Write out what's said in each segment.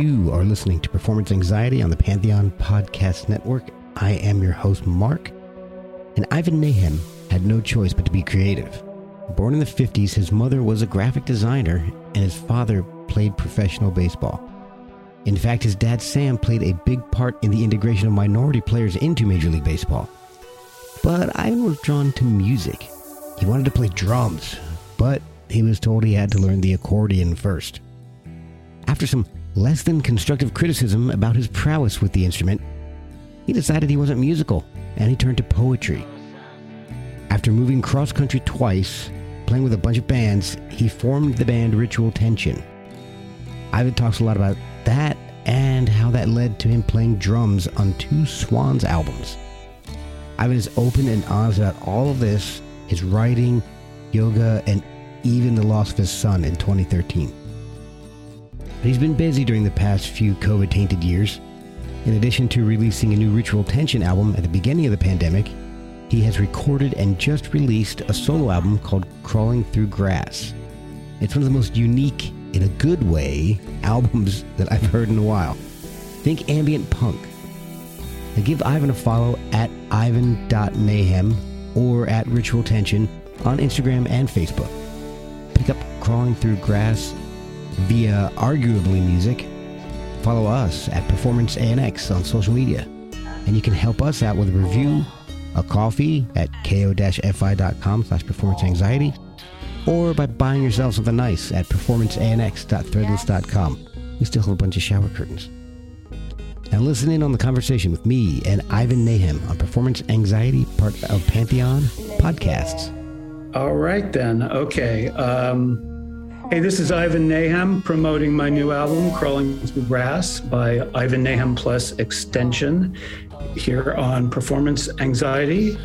You are listening to Performance Anxiety on the Pantheon Podcast Network. I am your host, Mark. And Ivan Nahem had no choice but to be creative. Born in the 50s, his mother was a graphic designer and his father played professional baseball. In fact, his dad Sam played a big part in the integration of minority players into Major League Baseball. But Ivan was drawn to music. He wanted to play drums, but he was told he had to learn the accordion first. After some less than constructive criticism about his prowess with the instrument, he decided he wasn't musical and he turned to poetry. After moving cross country twice, playing with a bunch of bands, he formed the band Ritual Tension. Ivan talks a lot about that and how that led to him playing drums on two Swans albums. Ivan is open and honest about all of this, his writing, yoga, and even the loss of his son in 2013. But he's been busy during the past few COVID tainted years. In addition to releasing a new Ritual Tension album at the beginning of the pandemic, he has recorded and just released a solo album called Crawling Through Grass. It's one of the most unique, in a good way, albums that I've heard in a while. Think ambient punk. Now give Ivan a follow at ivan.nahem or at Ritual Tension on Instagram and Facebook. Pick up Crawling Through Grass via Arguably Music. Follow us at Performance ANX on social media. And you can help us out with a review, a coffee at ko-fi.com slash performance anxiety, or by buying yourself something nice at performanceanx.threadless.com. We still have a bunch of shower curtains. Now listen in on the conversation with me and Ivan Nahem on Performance Anxiety, part of Pantheon Podcasts. All right, then. Okay. Um, hey, this is Ivan Nahem promoting my new album, Crawling Through Grass by Ivan Nahem Plus Extension, here on Performance Anxiety,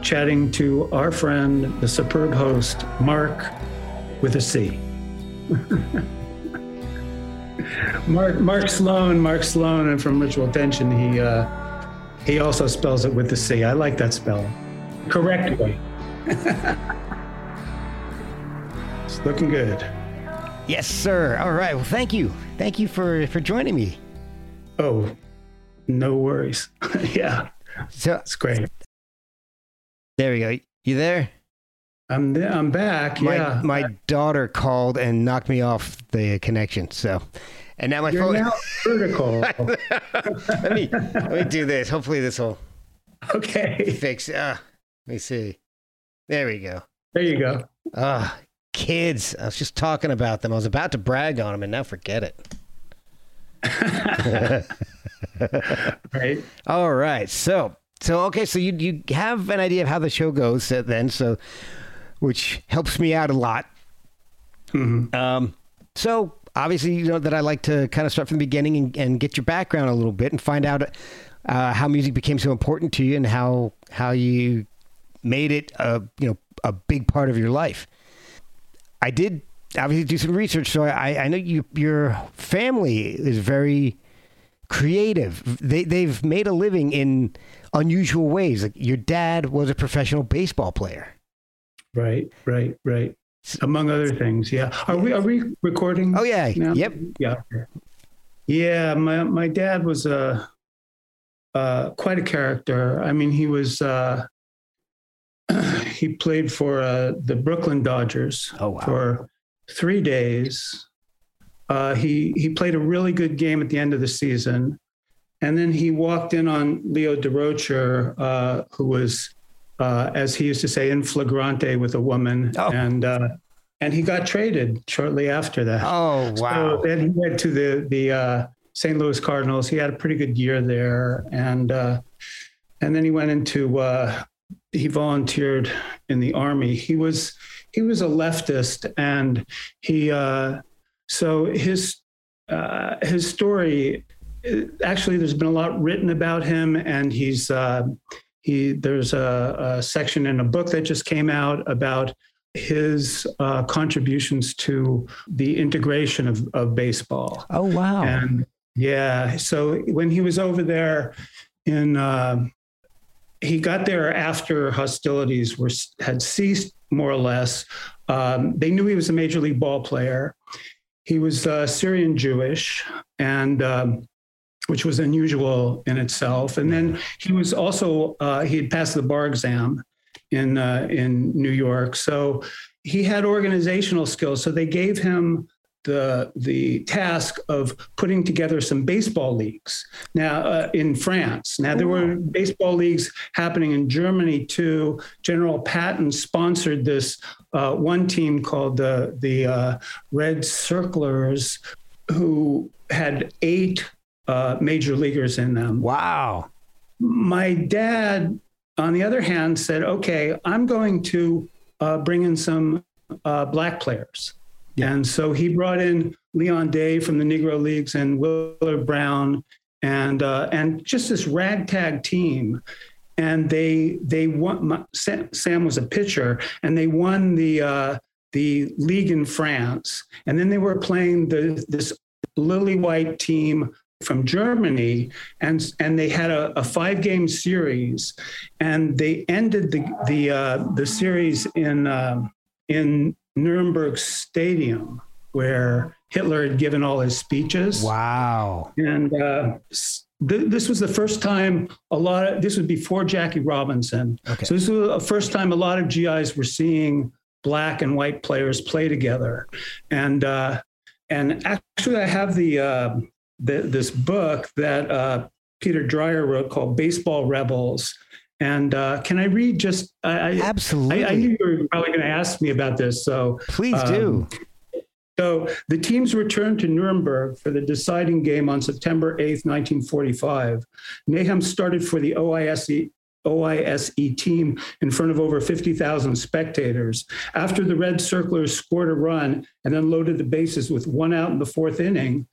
chatting to our friend, the superb host, Mark with a C. Mark Mark Sloan, Mark Sloan, and from Ritual Tension, he uh, he also spells it with the C. I like that spelling. Correct it's looking good. Yes, sir. All right. Well, thank you. Thank you for for joining me. Oh, no worries. yeah, So it's great. there we go. You there? I'm there, I'm back. My yeah, my daughter called and knocked me off the connection. So, and now my you're phone. now vertical. let me let me do this. Hopefully, this will okay, fix. Uh, let me see. There we go. there you go. Ah, kids. I was just talking about them. I was about to brag on them, and now forget it. Right. All right. So, so okay. So you you have an idea of how the show goes then. So, which helps me out a lot. Mhm. Um. So obviously, you know that I like to kind of start from the beginning and, and get your background a little bit and find out uh, how music became so important to you and how how you made it a you know a big part of your life. I did obviously do some research, so I, I know you your family is very creative. They they've made a living in unusual ways. Like your dad was a professional baseball player. Right. Right. Right. Among other things. Yeah. Are we are we recording? Oh yeah, now? yep. Yeah. Yeah. My my dad was a uh, quite a character. I mean, he was uh, he played for uh, the Brooklyn Dodgers Oh, wow. for three days. Uh, he he played a really good game at the end of the season, and then he walked in on Leo Durocher, uh, who was, uh, as he used to say, in flagrante with a woman, Oh. and uh, and he got traded shortly after that. Oh, wow. So then he went to the the uh, St. Louis Cardinals. He had a pretty good year there, and uh, and then he went into uh, he volunteered in the army. He was he was a leftist, and he uh, so his uh, his story. uh, Actually, there's been a lot written about him, and he's uh, he. There's a, a section in a book that just came out about his uh, contributions to the integration of, of baseball. oh, wow. And yeah, so when he was over there in, um he got there after hostilities were had ceased more or less. Um, they knew he was a major league ball player. He was uh, Syrian Jewish, and um, which was unusual in itself. And then he was also uh, he had passed the bar exam in uh, in New York, so he had organizational skills. So they gave him the the task of putting together some baseball leagues now uh, in France. Now there were baseball leagues happening in Germany too. General Patton sponsored this uh, one team called the the uh, Red Circlers, who had eight uh, major leaguers in them. wow. My dad, on the other hand, said, "Okay, I'm going to uh, bring in some uh, black players." Yeah. And so he brought in Leon Day from the Negro Leagues and Willard Brown and uh, and just this ragtag team. And they they won. My, Sam, was a pitcher, and they won the uh, the league in France. And then they were playing the this lily white team from Germany, and and they had a, a five game series, and they ended the the uh, the series in uh, in Nuremberg Stadium where Hitler had given all his speeches. Wow. And uh, th- this was the first time a lot of this was before Jackie Robinson. Okay. So this was the first time a lot of GIs were seeing black and white players play together. And uh, and actually, I have the, uh, the this book that uh, Peter Dreier wrote called Baseball Rebels. And uh, can I read just? I, Absolutely. I, I knew you were probably going to ask me about this, so Please um, do. so the teams returned to Nuremberg for the deciding game on September 8th, 1945. Nahem started for the OISE, OISE team in front of over 50,000 spectators. After the Red Circlers scored a run and then loaded the bases with one out in the fourth inning,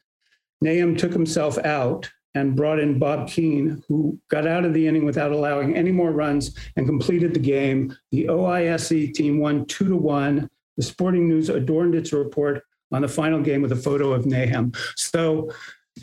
Nahem took himself out and brought in Bob Keane, who got out of the inning without allowing any more runs and completed the game. The OISE team won two to one. The Sporting News adorned its report on the final game with a photo of Nahem. So,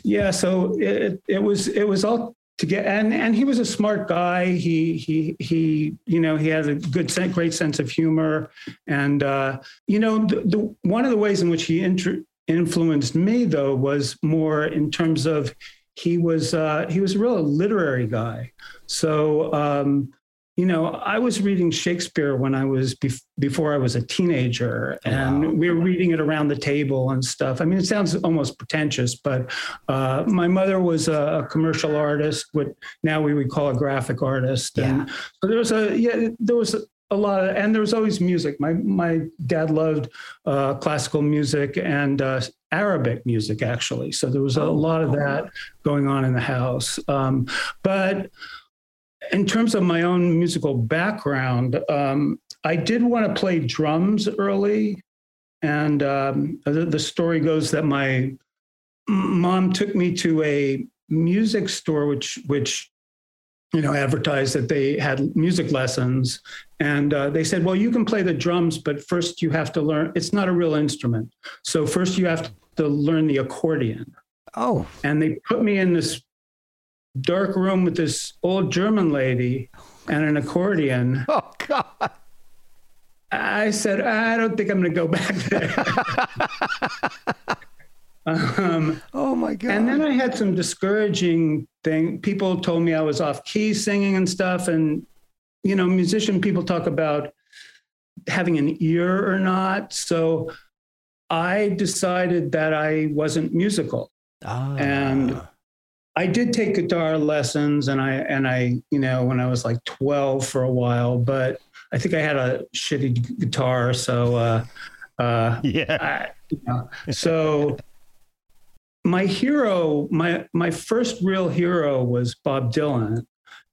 yeah, so it, it was it was all to get and and he was a smart guy. He he he you know he had a good great sense of humor and uh, you know the, the one of the ways in which he intr- influenced me though was more in terms of he was uh, he was a real literary guy. So um, you know, I was reading Shakespeare when I was bef- before I was a teenager, and we were reading it around the table and stuff. I mean, it sounds almost pretentious, but uh, my mother was a, a commercial artist, what now we would call a graphic artist, and so there was a yeah, there was. A lot of, and there was always music. My my dad loved uh, classical music and uh, Arabic music, actually. So there was a lot of that going on in the house. Um, but in terms of my own musical background, um, I did want to play drums early. And um, the, the story goes that my mom took me to a music store, which, which, you know, advertised that they had music lessons. And uh, they said, well, you can play the drums, but first you have to learn, it's not a real instrument. So first you have to learn the accordion Oh, and they put me in this dark room with this old German lady and an accordion. oh God. I said, I don't think I'm going to go back there. Um, oh my god! And then I had some discouraging thing. People told me I was off key singing and stuff. And you know, musician people talk about having an ear or not. So I decided that I wasn't musical. Ah. And I did take guitar lessons and I and I, you know, when I was like 12 for a while, but I think I had a shitty guitar. So uh uh yeah. I, you know, so my hero, my my first real hero was Bob Dylan.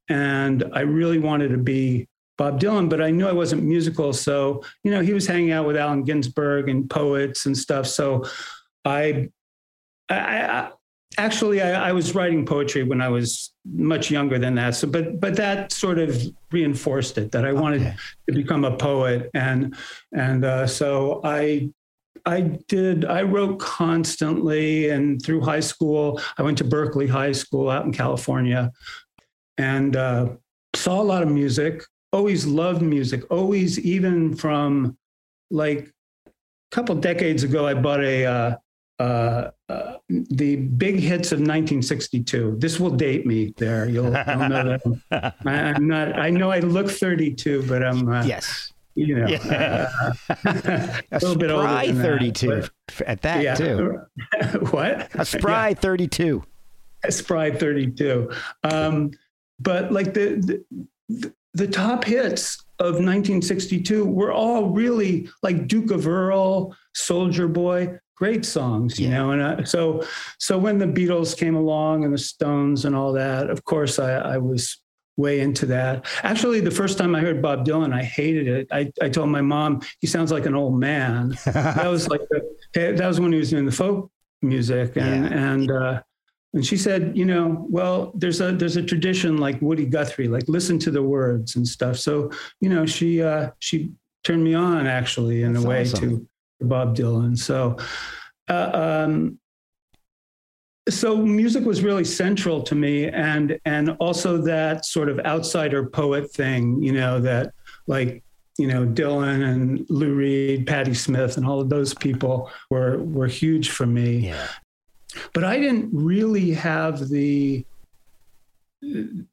And I really wanted to be Bob Dylan, but I knew I wasn't musical. So, you know, he was hanging out with Allen Ginsberg and poets and stuff. So I, I, I actually, I, I, was writing poetry when I was much younger than that. So, but, but that sort of reinforced it that I wanted okay. to become a poet. And, and uh, so I, I did, I wrote constantly and through high school, I went to Berkeley High School out in California and uh, saw a lot of music always loved music, always, even from like a couple decades ago, I bought a, uh, uh, uh, the big hits of 1962. This will date me there. You'll, you'll know that I'm, I'm, not, I know I look 32, but I'm, uh, yes. You know, uh, a, a little bit older. Spry 32 that, but, at that, yeah. too. what? A spry yeah. 32. A spry 32. Um, but like the, the the top hits of 1962 were all really like Duke of Earl, Soldier Boy, great songs, you yeah. know. And uh, so, so when the Beatles came along and the Stones and all that, of course, I, I was way into that. Actually, the first time I heard Bob Dylan, I hated it. I, I told my mom he sounds like an old man. that was like the, that was when he was doing the folk music, and yeah. and uh, and she said, you know, well, there's a there's a tradition like Woody Guthrie, like listen to the words and stuff. So, you know, she uh, she turned me on actually in That's a way awesome. to Bob Dylan. So, uh, um, so music was really central to me, and and also that sort of outsider poet thing, you know, that like you know Dylan and Lou Reed, Patti Smith, and all of those people were were huge for me. Yeah. But I didn't really have the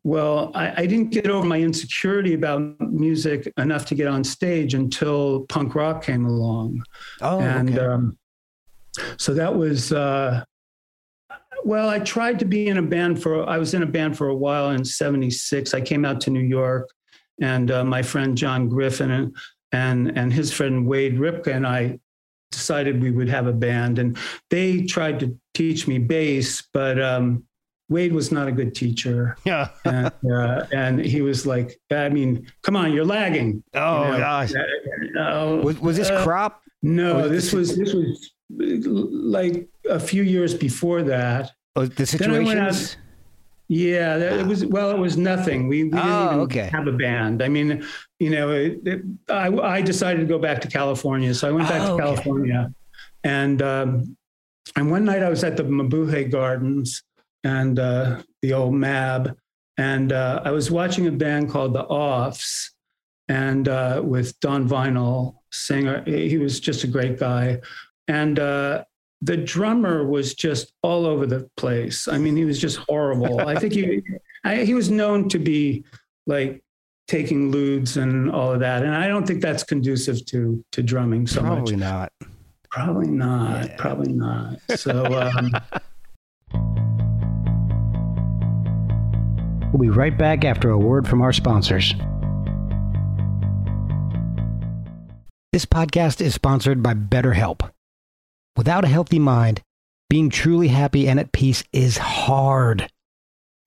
well, I, I, didn't get over my insecurity about music enough to get on stage until punk rock came along. Oh, and okay. um, so that was. Uh, well, I tried to be in a band for. I was in a band for a while in '76. I came out to New York, and uh, my friend John Griffin and and and his friend Wade Ripka and I decided we would have a band, and they tried to teach me bass, but um, Wade was not a good teacher. Yeah, and, uh, and, he was like, I mean, come on, you're lagging. Oh you know? gosh. Uh, was, was this uh, crop? No, this was this was like a few years before that. Oh, the situations. Yeah, it was well. It was nothing. We, we didn't oh, even okay. have a band. I mean, you know, it, it, I, I decided to go back to California, so I went back oh, to California, okay. and um, and one night I was at the Mabuhay Gardens and uh, the old Mab, and uh, I was watching a band called the Offs, and uh, with Don Vinil, singer. He was just a great guy, and uh, the drummer was just all over the place. I mean, he was just horrible. I think he I, he was known to be like taking ludes and all of that, and I don't think that's conducive to to drumming so Probably much. not. Probably not. Yeah. Probably not. So. Um, we'll be right back after a word from our sponsors. This podcast is sponsored by BetterHelp. Without a healthy mind, being truly happy and at peace is hard.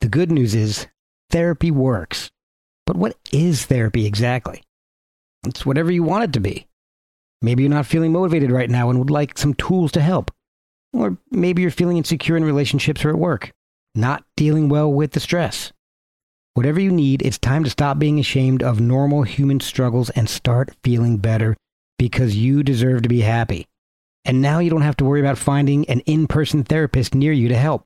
The good news is therapy works. But what is therapy exactly? It's whatever you want it to be. Maybe you're not feeling motivated right now and would like some tools to help. Or maybe you're feeling insecure in relationships or at work, not dealing well with the stress. Whatever you need, it's time to stop being ashamed of normal human struggles and start feeling better because you deserve to be happy. And now you don't have to worry about finding an in person therapist near you to help.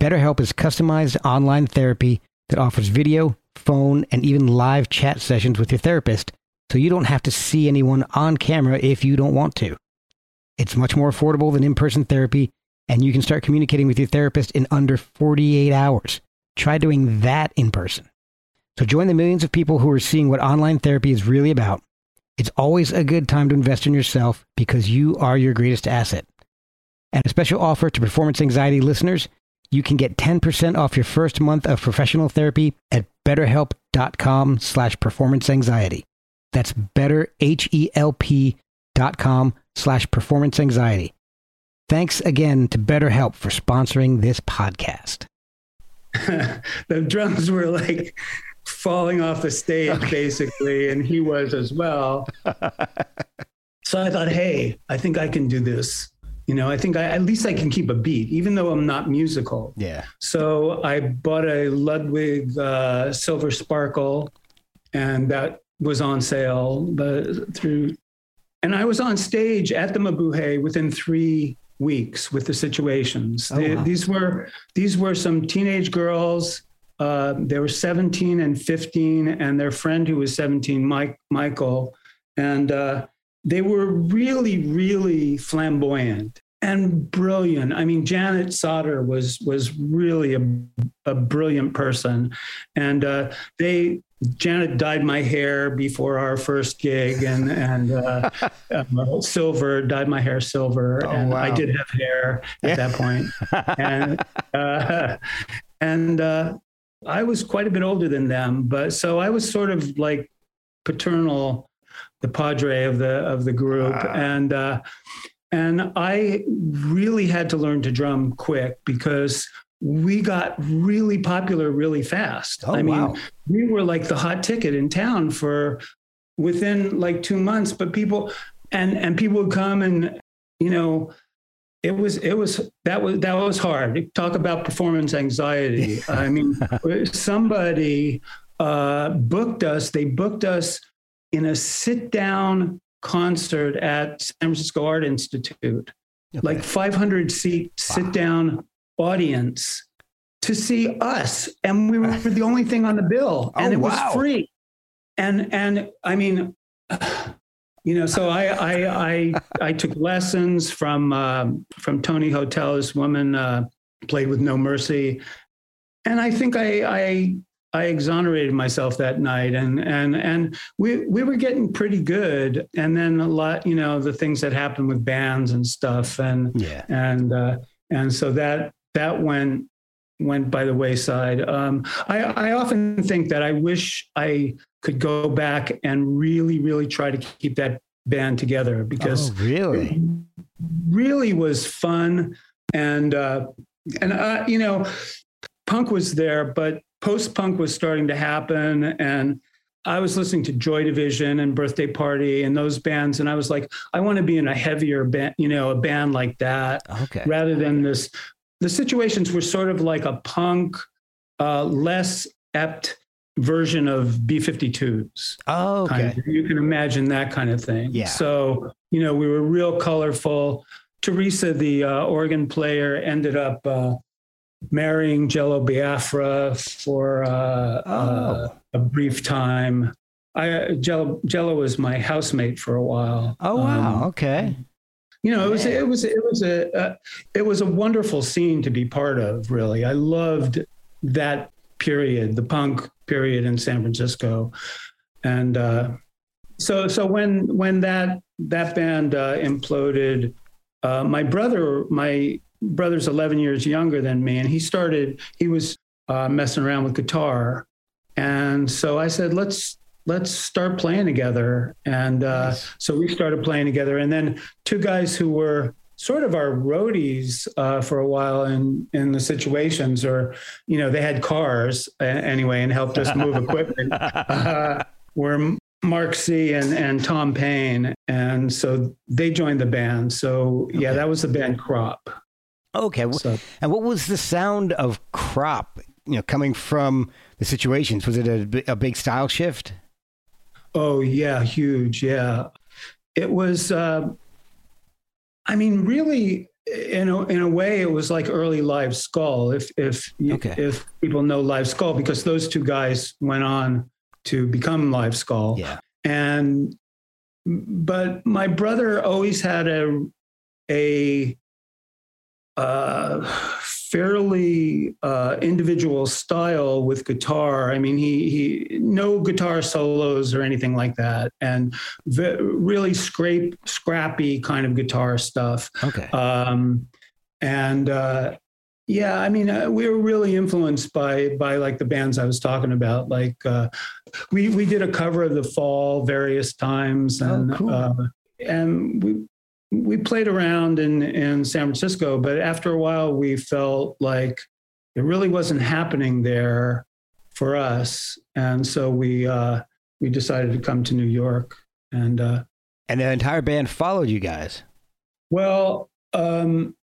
BetterHelp is customized online therapy that offers video, phone, and even live chat sessions with your therapist, so you don't have to see anyone on camera if you don't want to. It's much more affordable than in person therapy, and you can start communicating with your therapist in under 48 hours. Try doing that in person. So join the millions of people who are seeing what online therapy is really about. It's always a good time to invest in yourself because you are your greatest asset. And a special offer to performance anxiety listeners, you can get 10% off your first month of professional therapy at betterhelp.com slash performance anxiety. That's betterhelp.com slash performance anxiety. Thanks again to BetterHelp for sponsoring this podcast. the drums were like falling off the stage, okay. basically, and he was as well. so I thought, hey, I think I can do this. You know, I think I, at least I can keep a beat, even though I'm not musical. Yeah. So I bought a Ludwig uh, Silver Sparkle, and that was on sale the, through, and I was on stage at the Mabuhay within three weeks with the situations. Oh, they, wow. These were these were some teenage girls. Uh, they were 17 and 15, and their friend who was 17, Mike Michael, and uh, they were really, really flamboyant and brilliant. I mean, Janet Sauter was was really a, a brilliant person, and uh, they Janet dyed my hair before our first gig, and and uh, uh, silver dyed my hair silver, oh, and wow. I did have hair at that point, and uh, and uh, I was quite a bit older than them, but so I was sort of like paternal, the padre of the of the group, wow. and uh, and I really had to learn to drum quick because we got really popular really fast. Oh, I mean, wow. we were like the hot ticket in town for within like two months, but people and and people would come and you know it was it was that was that was hard. Talk about performance anxiety. I mean, somebody uh, booked us. They booked us in a sit down concert at San Francisco Art Institute, okay. like 500 seat sit down audience to see us, and we were the only thing on the bill, and oh, it was wow. free. And and I mean, you know, so I I I, I took lessons from um, from Tony Hotel. This woman uh, played with No Mercy, and I think I I I exonerated myself that night, and and and we we were getting pretty good. And then a lot, you know, the things that happened with bands and stuff, and yeah, and uh, and so that that went went by the wayside. Um, I, I often think that I wish I could go back and really, really try to keep that band together because oh, really, really was fun and uh, and uh, you know, punk was there, but post punk was starting to happen and. I was listening to Joy Division and Birthday Party and those bands, and I was like, I want to be in a heavier band, you know, a band like that, okay. rather than this the situations were sort of like a punk, uh, less ept version of B 52s. Oh, okay. Kind of. You can imagine that kind of thing. Yeah. So, you know, we were real colorful. Teresa, the uh, organ player, ended up uh, marrying Jello Biafra for uh, oh. Uh, a brief time. I Jello Jello was my housemate for a while. Oh wow! Um, okay you know, it was it was it was a uh, it was a wonderful scene to be part of. Really, I loved that period, the punk period in San Francisco, and uh, so so when when that that band uh, imploded, uh, my brother my brother's 11 years younger than me, and he started he was uh, messing around with guitar, and so I said let's let's start playing together. And uh, nice. so we started playing together. And then two guys who were sort of our roadies uh, for a while in in the situations, or you know, they had cars uh, anyway and helped us move equipment. Uh, were Mark C and and Tom Payne, and so they joined the band. So yeah, okay. that was the band Crop. Okay, so, and what was the sound of Crop? You know, coming from the situations, was it a, a big style shift? Oh yeah, huge. Yeah, it was. Uh, I mean, really, in a, in a way, it was like early Live Skull. If if okay. if people know Live Skull, because those two guys went on to become Live Skull. Yeah. And but my brother always had a a uh, fairly uh, individual style with guitar. I mean, he he no guitar solos or anything like that, and v- really scrape scrappy kind of guitar stuff. Okay. Um, and uh, yeah, I mean, uh, we were really influenced by by like the bands I was talking about. Like uh, we we did a cover of The Fall various times, Oh, and cool. uh, and we we played around in in San Francisco. But after a while, we felt like it really wasn't happening there for us, and so we uh, we decided to come to New York. And uh, and the entire band followed you guys. well, um,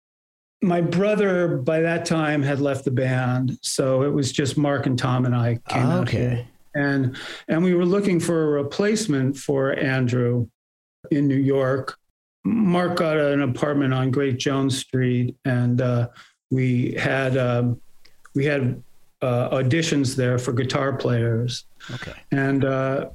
my brother by that time had left the band, so it was just Mark and Tom and I came out here, okay. and and we were looking for a replacement for Andrew in New York. Mark got an apartment on Great Jones Street, and uh, we had um, we had uh, auditions there for guitar players, Okay. and uh,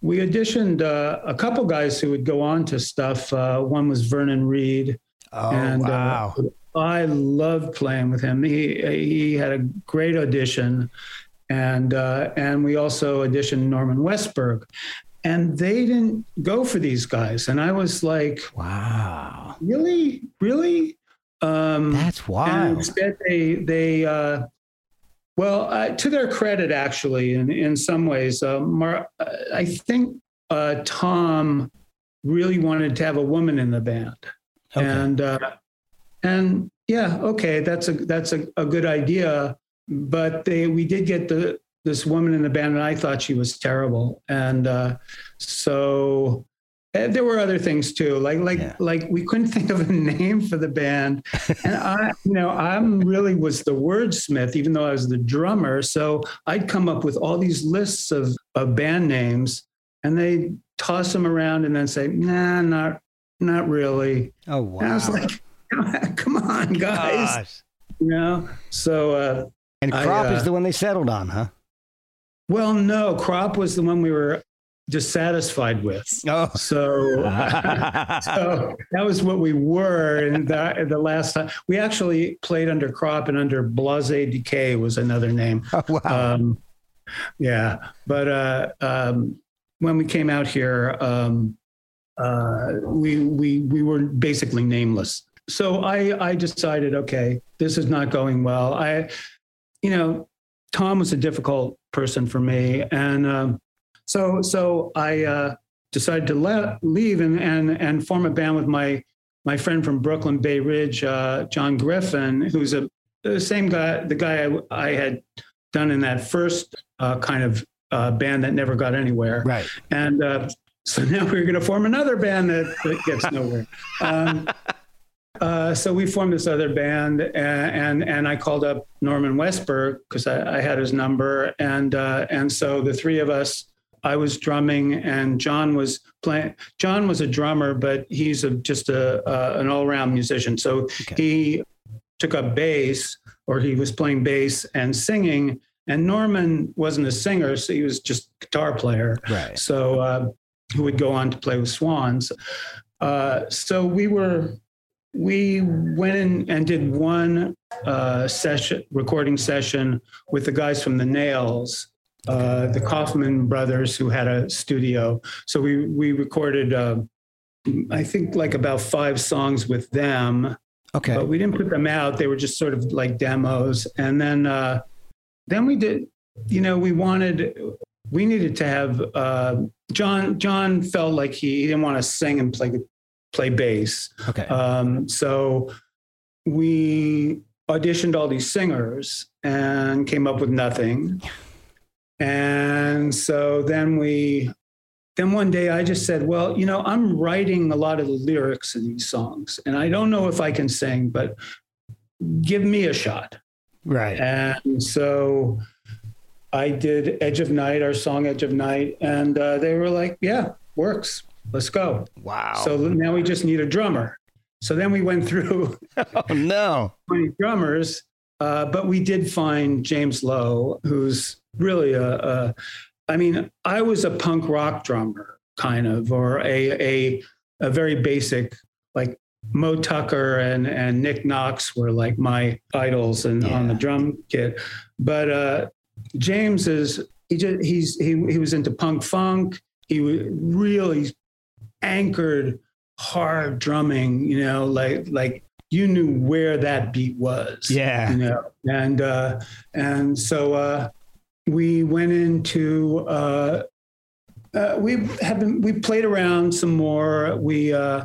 we auditioned uh, a couple guys who would go on to stuff. Uh, one was Vernon Reid, Oh and wow. uh, I loved playing with him. He he had a great audition, and uh, and we also auditioned Norman Westberg, and they didn't go for these guys, and I was like, wow. really, really. Um, That's wild. instead, they they uh, well, uh, to their credit, actually, in in some ways, uh, Mar- I think uh, Tom really wanted to have a woman in the band, Okay. and uh, and yeah, okay, that's a that's a, a good idea, but they we did get the this woman in the band, and I thought she was terrible, and uh, so. And there were other things too, like like Yeah. like we couldn't think of a name for the band, and I, you know, I'm really was the wordsmith, even though I was the drummer. So I'd come up with all these lists of, of band names, and they toss them around and then say, "Nah, not not really." oh wow. And I was like, "Come on, guys," Gosh. you know. So, uh, And I, crop uh, is the one they settled on, huh? Well, no, crop was the one we were dissatisfied with. Oh. So, so that was what we were. And the, the last time we actually played under crop and under blase decay was another name. Oh, wow. Um, yeah. But uh, um, when we came out here, um, uh, we, we, we were basically nameless. So I, I decided, okay, this is not going well. I, you know, Tom was a difficult person for me. And um, so, so I, uh, decided to le- leave and, and, and form a band with my, my friend from Brooklyn Bay Ridge, uh, John Griffin, who's a, the same guy, the guy I, I had done in that first uh, kind of uh, band that never got anywhere. right. And uh, so now we're going to form another band that, that gets nowhere. Um, uh, so we formed this other band, and and, and I called up Norman Westberg because I, I had his number, and uh, and so the three of us. I was drumming, and John was playing. John was a drummer, but he's a, just a uh, an all around musician. So Okay. he took up bass, or he was playing bass and singing. And Norman wasn't a singer, so he was just guitar player Right. so uh, who would go on to play with Swans. Uh, so we were we went in and did one uh, session recording session with the guys from the Nails, uh, the Kaufman brothers who had a studio. So we we recorded uh, I think like about five songs with them Okay. but we didn't put them out. They were just sort of like demos. And then, uh, then we did, you know, we wanted, we needed to have, uh, John, John felt like he, he didn't want to sing and play, play bass. Okay. Um, so we auditioned all these singers and came up with nothing. And so then we, then one day I just said, well, you know, I'm writing a lot of the lyrics of these songs and I don't know if I can sing, but give me a shot. right. And so I did Edge of Night, our song Edge of Night. And uh, they were like, yeah, works. Let's go. wow. So now we just need a drummer. So then we went through oh no. 20 drummers, uh, but we did find James Lowe, who's really a, a, I mean, I was a punk rock drummer, kind of, or a a, a very basic, like Moe Tucker and and Nick Knox were like my idols and Yeah. on the drum kit. But uh, James is he just he's he he was into punk funk. He was really anchored hard drumming. You know, like like you knew where that beat was. Yeah. You know, and uh, and so uh, we went into. Uh, uh, we have been, we played around some more. We uh,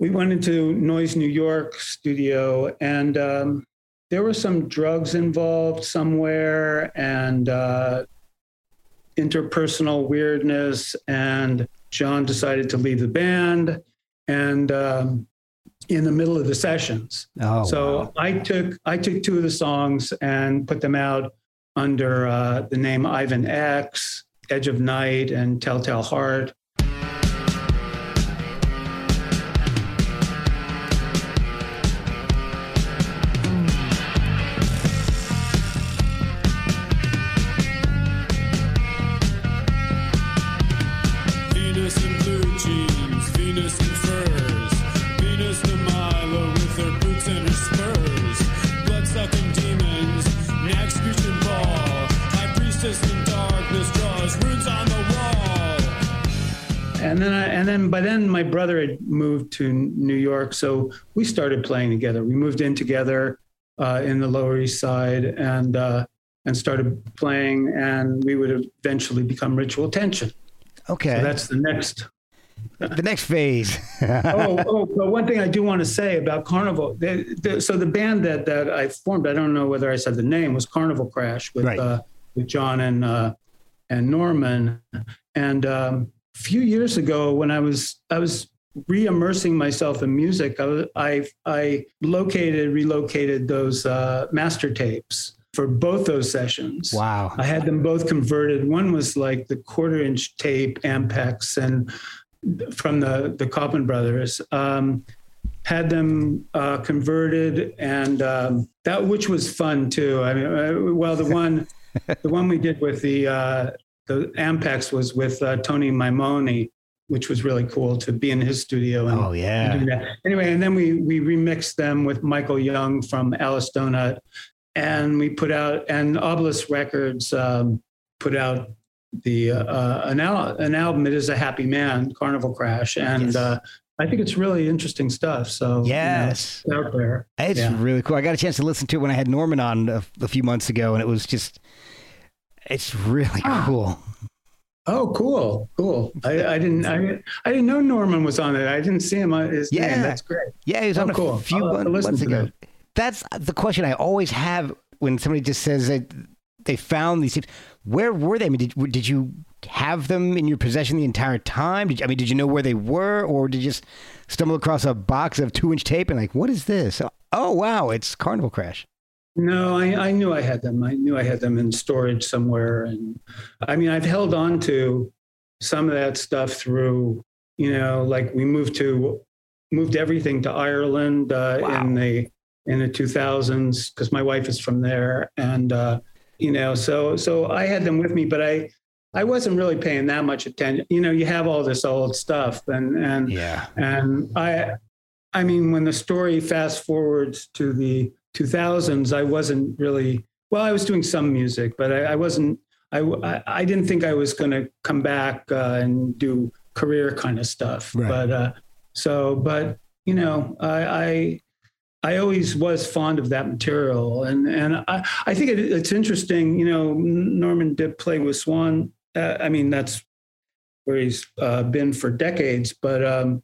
we went into Noise New York studio, and um, there were some drugs involved somewhere, and uh, interpersonal weirdness. And John decided to leave the band, and um, in the middle of the sessions. Oh, so wow. I took I took two of the songs and put them out under uh, the name Ivan X, Edge of Night, and Telltale Heart. By then, my brother had moved to New York, so we started playing together. We moved in together uh, in the Lower East Side, and uh, and started playing. And we would eventually become Ritual Tension. okay. So that's the next. the next phase. oh, oh, but one thing I do want to say about Carnival. The, the, so the band that that I formed, I don't know whether I said the name, was Carnival Crash with Right. uh, with John and uh, and Norman. And um, few years ago, when I was I was re-immersing myself in music, I I, I located relocated those uh, master tapes for both those sessions. wow. I had them both converted. One was like the quarter inch tape Ampex and from the the Kaufman brothers. Um, had them uh, converted, and um, that which was fun too. I mean, uh, well, the one the one we did with the uh, the Ampex was with uh, Tony Maimone, which was really cool to be in his studio and Oh yeah. and do that. Anyway, and then we we remixed them with Michael Jung from Alice Donut, and we put out and Obelisk Records um, put out the uh, an, al- an album. It is a Happy Man, Carnival Crash, and Yes. uh, I think it's really interesting stuff. So you know, Yes. it's out there. It's Yeah. really cool. I got a chance to listen to it when I had Norman on a, a few months ago, and it was just, it's really Ah. cool. Oh, cool, cool. I, I didn't I, I didn't know Norman was on it. I didn't see him on his Yeah. name. That's great. Yeah, he was Oh, on a cool. few I'll have to mon- listen months ago. that. That's the question I always have when somebody just says that they found these tapes. Where were they? I mean, did, did you have them in your possession the entire time? Did you, I mean, did you know where they were, or did you just stumble across a box of two-inch tape and like, what is this? Oh, wow, it's Carnival Crash. No, I, I knew I had them. I knew I had them in storage somewhere. And I mean, I've held on to some of that stuff through, you know, like we moved to, moved everything to Ireland uh, Wow. in the, in the 2000s, because my wife is from there. And, uh, you know, so, so I had them with me, but I, I wasn't really paying that much attention. You know, you have all this old stuff and, and, Yeah. and I, I mean, when the story fast forwards to the 2000s, I wasn't really, well, I was doing some music, but I, I wasn't, I, I, didn't think I was going to come back uh, and do career kind of stuff. Right. But uh, so, but, you know, I, I, I always was fond of that material. And, and I, I think it, it's interesting, you know, Norman did play with Swan. Uh, I mean, that's where he's uh, been for decades, but um,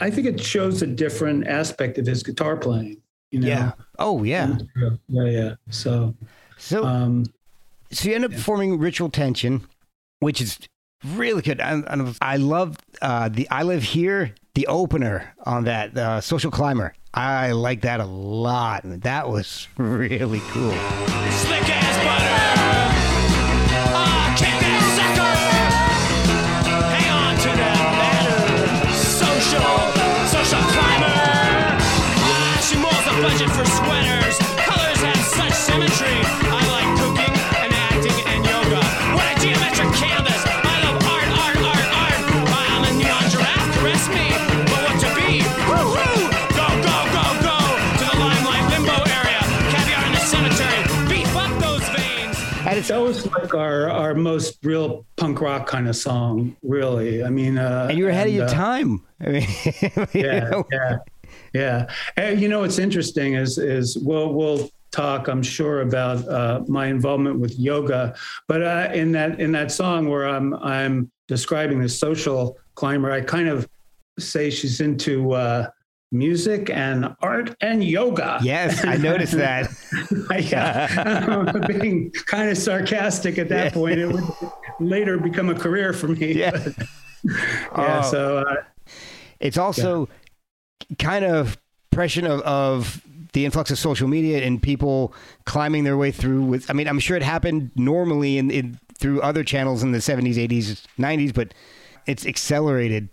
I think it shows a different aspect of his guitar playing. You know? Yeah. Oh, yeah. yeah, yeah. So, So, um, so you end up forming Ritual Tension, which is really good. I, I- I love uh, the I Live Here, the opener on that, uh, Social Climber. I like that a lot. That was really cool. Slick as budget for sweaters. Colors have such symmetry. I like cooking and acting and yoga. What a geometric canvas. I love art, art, art, art. I'm a neon giraffe. Caress me. But what to be? Woo-hoo! Go, go, go, go to the limelight limbo area. Caviar in the cemetery. Beef up those veins. And it's always like our, our most real punk rock kind of song, really. I mean, uh, and you're ahead and, of your uh, time. I mean, yeah, yeah yeah. And, you know what's interesting is is we'll we'll talk, I'm sure, about uh, my involvement with yoga, but uh, in that in that song where I'm I'm describing the social climber, I kind of say she's into uh, music and art and yoga. Yes, I noticed that. yeah, being kind of sarcastic at that Yeah. point, it would later become a career for me. Yeah. But, yeah. Oh. So uh, It's also kind of pressure of, of the influx of social media and people climbing their way through with. I mean, I'm sure it happened normally in, in through other channels in the 70s, 80s, 90s, but it's accelerated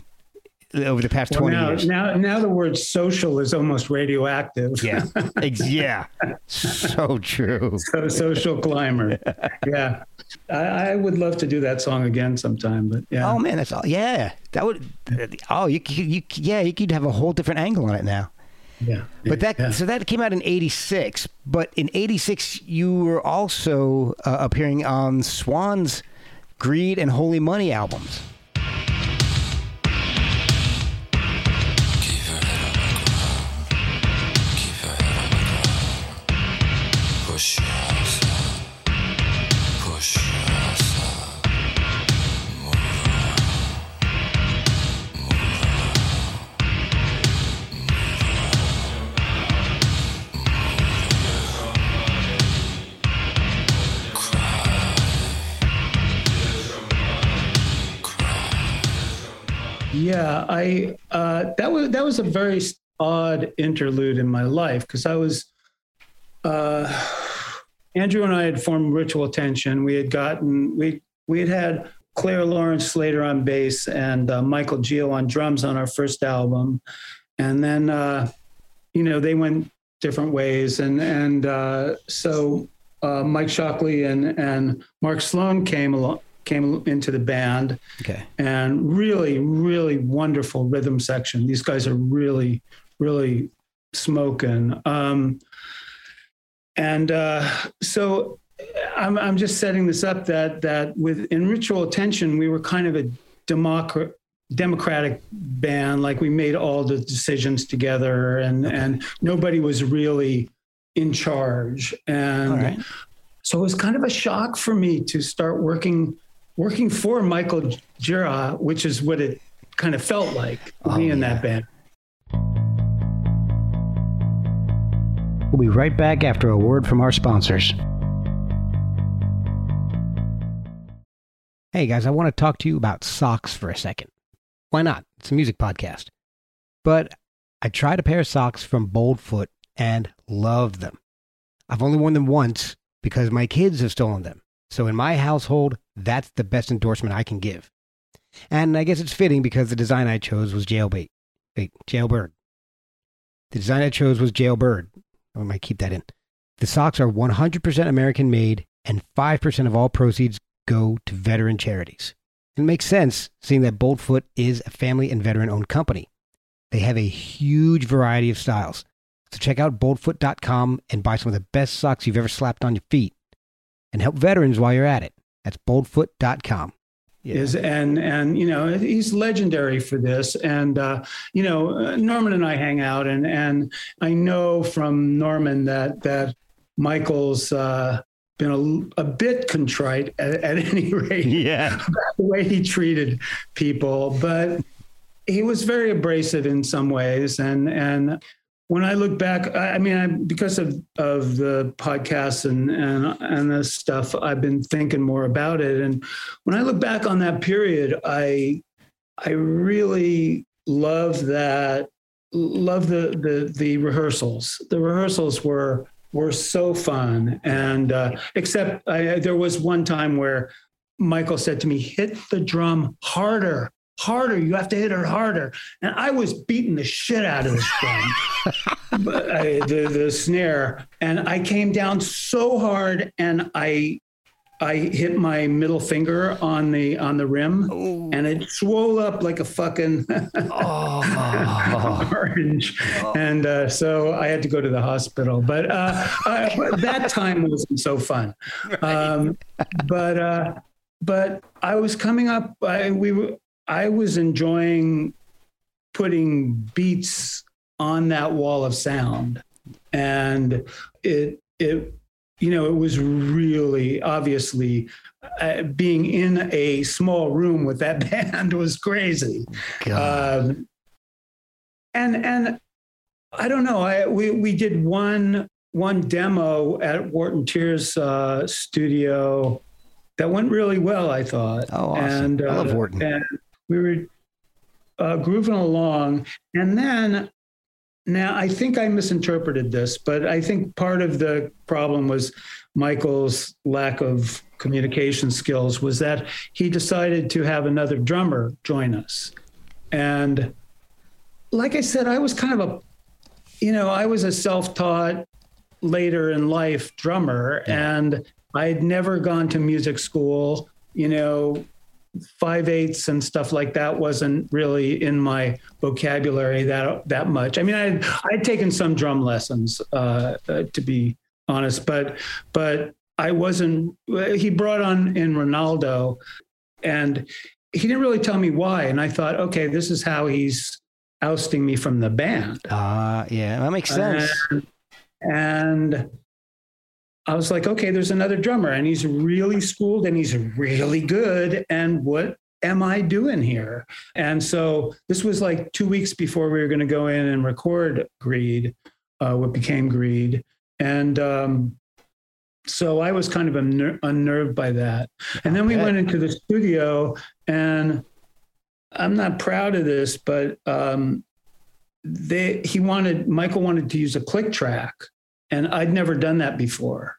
over the past well, 20 now, years. now, now the word social is almost radioactive. Yeah, yeah, so true. so social climber. Yeah. I, I would love to do that song again sometime, but yeah. Oh man, that's all. Yeah, that would. Oh, you, could- you, yeah, you could have a whole different angle on it now. yeah. But that yeah. so that came out in '86. But in '86, you were also uh, appearing on Swan's "Greed" and "Holy Money" albums. Yeah, I uh, that was that was a very odd interlude in my life because I was uh, Andrew and I had formed Ritual Tension. We had gotten we we had had Claire Lawrence Slater on bass and uh, Michael Gio on drums on our first album, and then uh, you know they went different ways, and and uh, so uh, Mike Shockley and and Mark Sloan came along came into the band Okay. and really, really wonderful rhythm section. These guys are really, really smoking. Um, and uh, so I'm, I'm just setting this up that that with in Ritual Tension, we were kind of a democrat democratic band like we made all the decisions together and and nobody was really in charge and right. so it was kind of a shock for me to start working working for Michael Gira, which is what it kind of felt like Oh, me in yeah. that band. We'll be right back after a word from our sponsors. Hey guys, I want to talk to you about socks for a second. Why not? It's a music podcast. But I tried a pair of socks from Boldfoot and loved them. I've only worn them once because my kids have stolen them. So in my household, that's the best endorsement I can give. And I guess it's fitting because the design I chose was jailbait. Wait, jailbird. The design I chose was jailbird. I might keep that in. The socks are 100% American made, and 5% of all proceeds go to veteran charities. It makes sense, seeing that Boldfoot is a family and veteran owned company. They have a huge variety of styles. So check out boldfoot.com and buy some of the best socks you've ever slapped on your feet. And help veterans while you're at it. That's boldfoot.com. Yeah. Is and and you know he's legendary for this, and uh, you know uh, Norman and I hang out, and and I know from Norman that that Michael's uh, been a, a bit contrite at, at any rate yeah. about the way he treated people, but he was very abrasive in some ways. And and when I look back, I mean, I, because of of the podcasts and and and this stuff, I've been thinking more about it. And when I look back on that period, I I really love that. Love the the the rehearsals. The rehearsals were were so fun, and uh, except I, there was one time where Michael said to me, "Hit the drum harder, harder. You have to hit her harder." And I was beating the shit out of this drum, but I, the the snare, and I came down so hard, and I I hit my middle finger on the on the rim, and it swelled up like a fucking Oh. orange, and uh, so I had to go to the hospital. But, uh, uh, that time wasn't so fun. Um, but uh, but I was coming up. I we were. I was enjoying putting beats on that wall of sound, and it it you know it was really obviously uh, being in a small room with that band was crazy. Um, and and I don't know. I we we did one one demo at Wharton Tiers uh, studio that went really well. I thought. Oh, awesome. And, I love Wharton. And we were uh, grooving along, and then now I think I misinterpreted this, but I think part of the problem was Michael's lack of communication skills was that he decided to have another drummer join us, and like I said, I was kind of a, you know, I was a self-taught later in life drummer, and I'd never gone to music school. You know, five eighths and stuff like that wasn't really in my vocabulary that that much. I mean, I'd I'd taken some drum lessons, uh, uh, to be honest, but but I wasn't. He brought on in Ronaldo, and he didn't really tell me why. And I thought, okay, this is how he's ousting me from the band. Ah, yeah, that makes sense. And, and I was like, okay, there's another drummer, and he's really schooled and he's really good. And what am I doing here? And so this was like two weeks before we were going to go in and record Greed, uh, what became Greed. And um, so I was kind of unner- unnerved by that. And then we went into the studio, and I'm not proud of this, but um, they he wanted Michael wanted to use a click track, and I'd never done that before.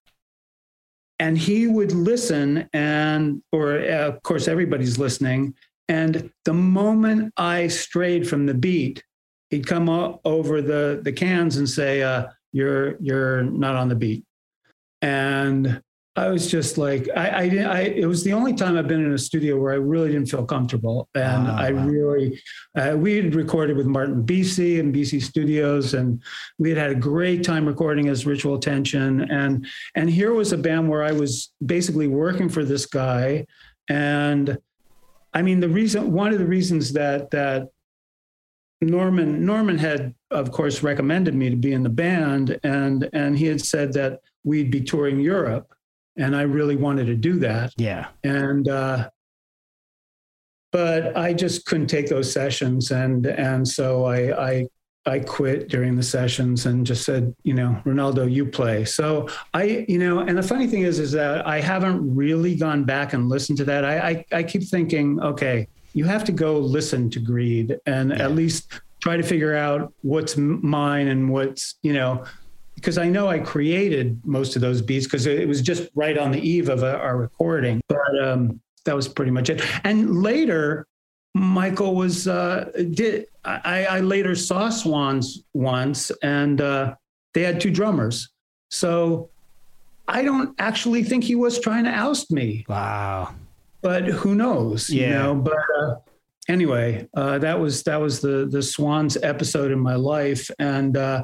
And he would listen, and or uh, of course everybody's listening. And the moment I strayed from the beat, he'd come over the the cans and say, uh, "You're you're not on the beat." And I was just like, I, I, didn't- I, it was the only time I've been in a studio where I really didn't feel comfortable. And Ah, I really, uh, we had recorded with Martin Bisi and BC Studios, and we had had a great time recording as Ritual Tension. And, and here was a band where I was basically working for this guy. And I mean, the reason, one of the reasons that, that Norman, Norman had, of course, recommended me to be in the band. And, and he had said that we'd be touring Europe and I really wanted to do that. Yeah. And uh, but I just couldn't take those sessions, and and so I I I quit during the sessions and just said, you know, Ronaldo, you play. So I, you know, and the funny thing is, is that I haven't really gone back and listened to that. I I, I keep thinking, okay, you have to go listen to Greed and at least try to figure out what's mine and what's you know because I know I created most of those beats because it was just right on the eve of uh, our recording. But um, that was pretty much it. And later, Michael was uh, did I, I later saw Swans once, and uh, they had two drummers. So I don't actually think he was trying to oust me, Wow. but who knows? You Yeah. know, but. Uh, Anyway, uh, that was that was the the Swans episode in my life, and uh,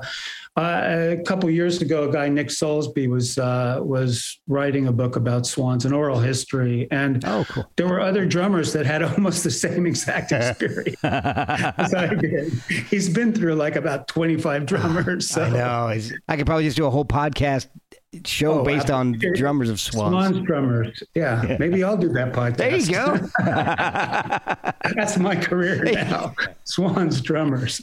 uh, a couple years ago, a guy Nick Soulsby was uh, was writing a book about swans and oral history, and Oh, cool. there were other drummers that had almost the same exact experience as I did. He's been through like about twenty five drummers. So. I know. It's- I could probably just do a whole podcast show Oh, based on drummers of swans. Swans drummers, yeah. Maybe I'll do that podcast. There you go. That's my career now. Swans drummers.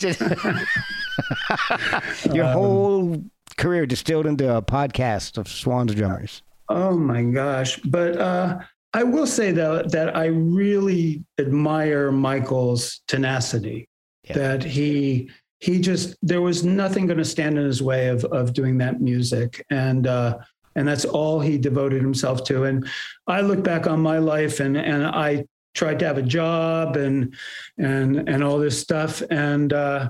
Your Um, whole career distilled into a podcast of swans drummers. Oh my gosh. But uh, I will say though that I really admire Michael's tenacity. Yeah. That he he just there was nothing going to stand in his way of of doing that music and uh and that's all he devoted himself to and I look back on my life and and I tried to have a job and and and all this stuff and uh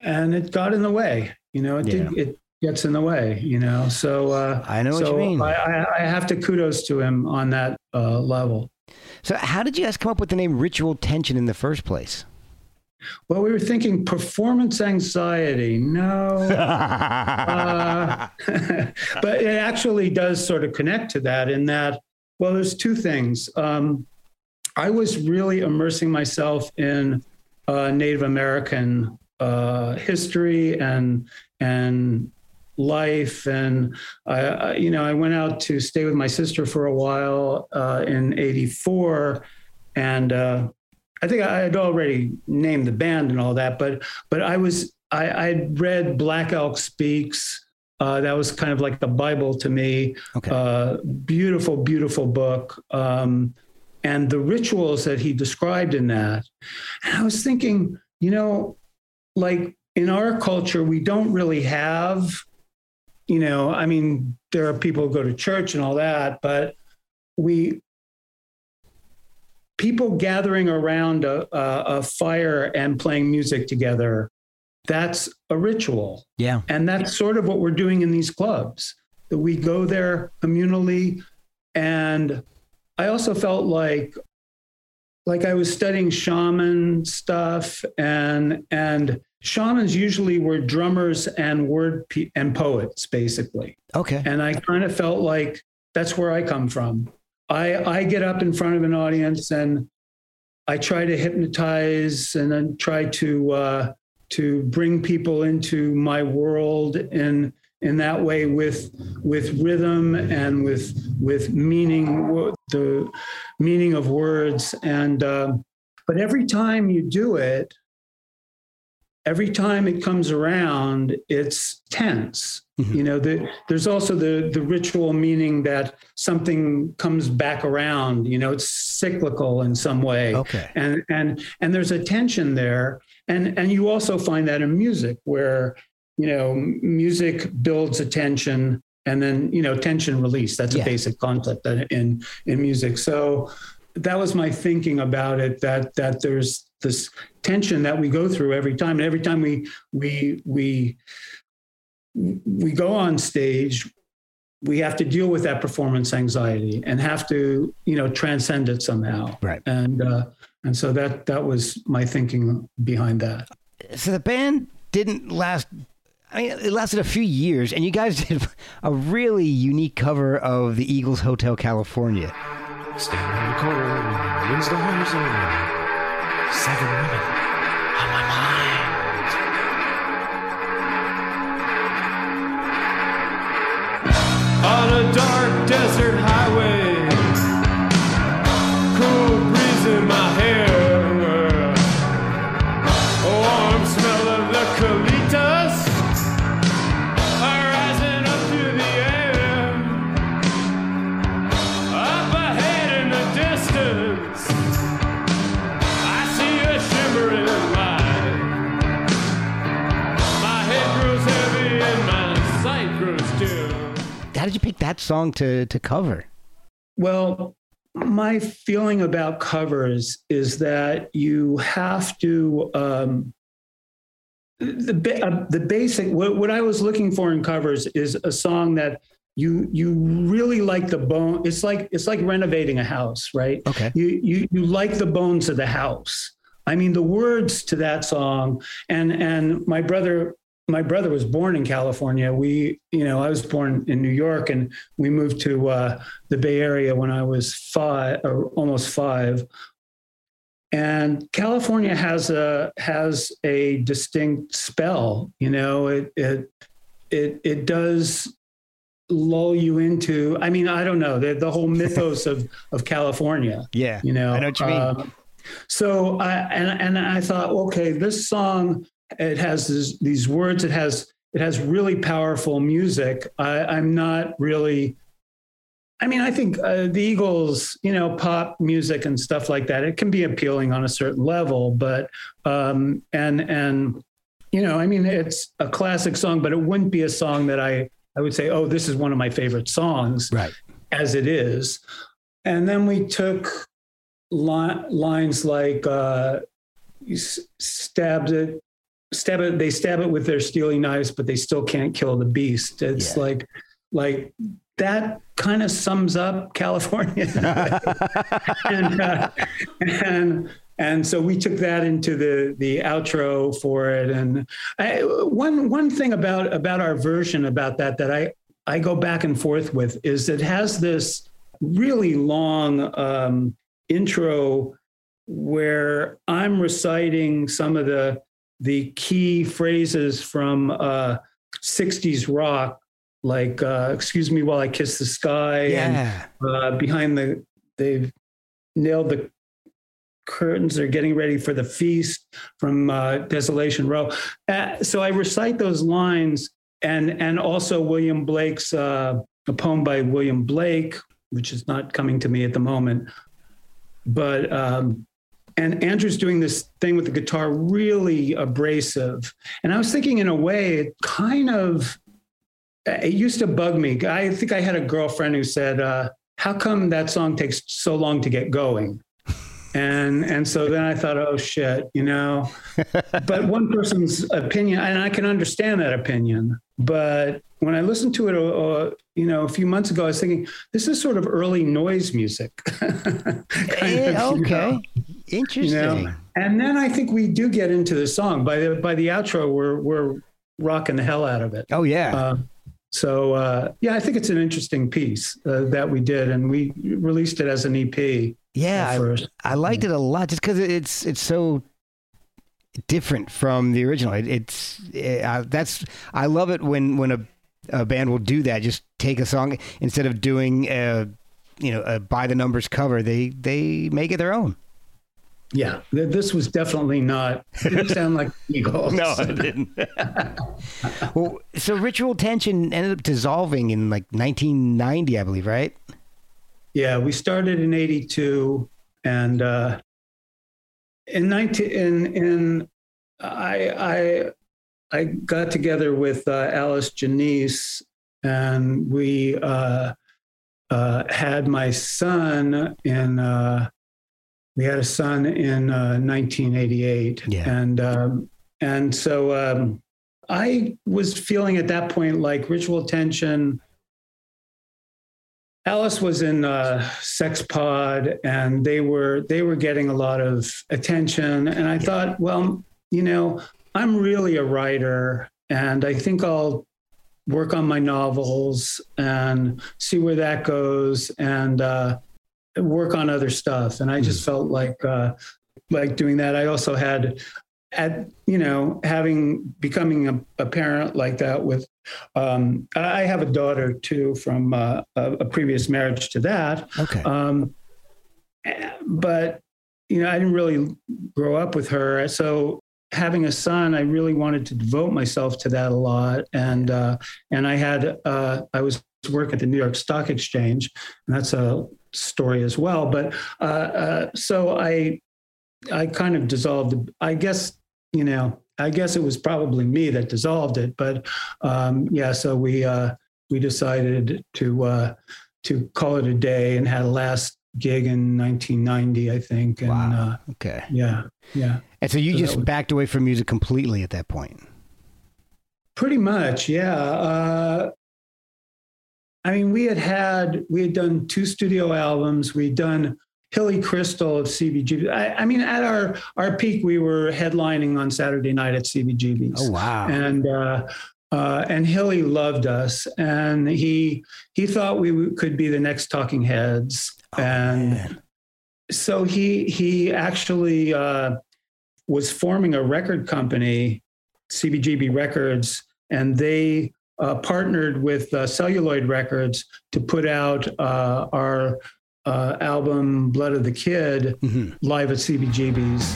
and it got in the way you know it did it gets in the way you know so uh I know what you mean. I, I, I have to kudos to him on that uh, level. So, how did you guys come up with the name Ritual Tension in the first place? Well, we were thinking performance anxiety. No, uh, but it actually does sort of connect to that in that Well, there's two things. Um, I was really immersing myself in uh, Native American uh, history and and life, and I, I, you know, I went out to stay with my sister for a while uh, in '84, and uh, I think I had already named the band and all that, but but I was I I'd read Black Elk Speaks. Uh, that was kind of like the Bible to me. Okay. Uh, beautiful, beautiful book. Um, and the rituals that he described in that. And I was thinking, you know, like in our culture, we don't really have, you know, I mean, there are people who go to church and all that, but we, people gathering around a, a, a fire and playing music together, that's a ritual. Yeah. And that's sort of what we're doing in these clubs. That we go there communally. And I also felt like like I was studying shaman stuff and and shamans usually were drummers and word pe- and poets basically. Okay. And I kind of felt like that's where I come from. I I get up in front of an audience and I try to hypnotize and then try to uh, to bring people into my world in in that way with with rhythm and with with meaning the meaning of words and um, but every time you do it every time it comes around it's tense. Mm-hmm. You know the, there's also the the ritual meaning that something comes back around you know it's cyclical in some way. Okay. and and and there's a tension there. And and you also find that in music where you know music builds a tension and then you know tension release. That's Yeah. a basic concept in in music. So that was my thinking about it that that there's this tension that we go through every time and every time we we we we go on stage we have to deal with that performance anxiety and have to you know transcend it somehow Right. and uh and so that that was my thinking behind that So the band didn't last. I mean, it lasted a few years, and you guys did a really unique cover of the Eagles Hotel California. Standing in the corner, wins the horizon. Seven women on my mind. on a dark desert highway. Pick that song to to cover? Well, my feeling about covers is that you have to um, the uh, the basic what, what I was looking for in covers is a song that you you really like the bone. It's like it's like renovating a house, right? Okay. You you you like the bones of the house. I mean, the words to that song, and and my brother my brother was born in California. We, you know, I was born in New York, and we moved to uh, the Bay Area when I was five or almost five. And California has a has a distinct spell. You know, it it it it does lull you into. I mean, I don't know the the whole mythos of of California Yeah, you know I know what you mean. um, so i and and i thought okay this song it has this, these words it has it has really powerful music I, i'm not really i mean i think uh, the eagles you know pop music and stuff like that it can be appealing on a certain level but um and and you know i mean it's a classic song but it wouldn't be a song that i i would say oh this is one of my favorite songs right. as it is. And then we took li- lines like uh, you s- stabbed it, stab it. They stab it with their steely knives, but they still can't kill the beast. It's Yeah. like, like that kind of sums up California. and, uh, and and so we took that into the the outro for it. And I, one one thing about about our version about that that I I go back and forth with is it has this really long um, intro where I'm reciting some of the the key phrases from uh, 60s rock, like uh, "Excuse me while I kiss the sky" Yeah. and uh, "Behind the they've nailed the curtains. They're getting ready for the feast" from uh, Desolation Row. Uh, so I recite those lines, and and also William Blake's uh, a poem by William Blake, which is not coming to me at the moment, but. Um, and Andrew's doing this thing with the guitar really abrasive. And I was thinking, in a way, it kind of it used to bug me. I think I had a girlfriend who said, uh, "How come that song takes so long to get going?" And and so then I thought, "Oh shit," you know. but one person's opinion, and I can understand that opinion. But when I listened to it, uh, you know, a few months ago, I was thinking this is sort of early noise music. Kind Eh, of, you okay. know? Interesting. you know and then i think we do get into the song by the by the outro we're we're rocking the hell out of it Oh yeah. uh, so uh, yeah i think it's an interesting piece uh, that we did and we released it as an ep yeah. at I, first I liked it a lot just because it's it's so different from the original. It, it's eh, uh, that's I love it when when a, a band will do that. Just take a song instead of doing a you know a by the numbers cover. They they make it their own. Yeah this was definitely not it didn't sound like eagles no, it didn't. well, so ritual tension ended up dissolving in like 1990, I believe, right? Yeah, we started in '82, and uh, in 19 in in I I I got together with uh, Alice Genese, and we uh, uh, had my son in. We had a son in uh, 1988, Yeah. and um, and so um, I was feeling at that point like ritual tension. Alice was in uh, Sex Pod, and they were they were getting a lot of attention. And I thought, well, you know, I'm really a writer, and I think I'll work on my novels and see where that goes, and uh, work on other stuff. And I just felt like uh, like doing that. I also had at you know having becoming a, a parent like that with um, I have a daughter too from uh, a, a previous marriage to that. Okay. Um, but you know, I didn't really grow up with her, so having a son, I really wanted to devote myself to that a lot. And uh, and I had uh, I was work at the New York Stock Exchange, and that's a story as well. But uh, uh, so I I kind of dissolved. I guess you know. I guess it was probably me that dissolved it. But um, yeah, so we uh, we decided to uh, to call it a day and had a last gig in 1990, I think. And Wow. uh, Okay. yeah, yeah, And so you So just was- backed away from music completely at that point. pretty much. Yeah. Uh, I mean, we had had we had done two studio albums. We'd done Hilly Kristal of CBGB. I, I mean, at our our peak, we were headlining on Saturday night at CBGB's. Oh wow. and uh, uh, and Hilly loved us, and he he thought we w- could be the next Talking Heads, Oh, and man. so he he actually uh, was forming a record company, CBGB Records, and they uh, partnered with uh, Celluloid Records to put out uh, our uh, album "Blood of the Kid" Mhm. live at CBGB's.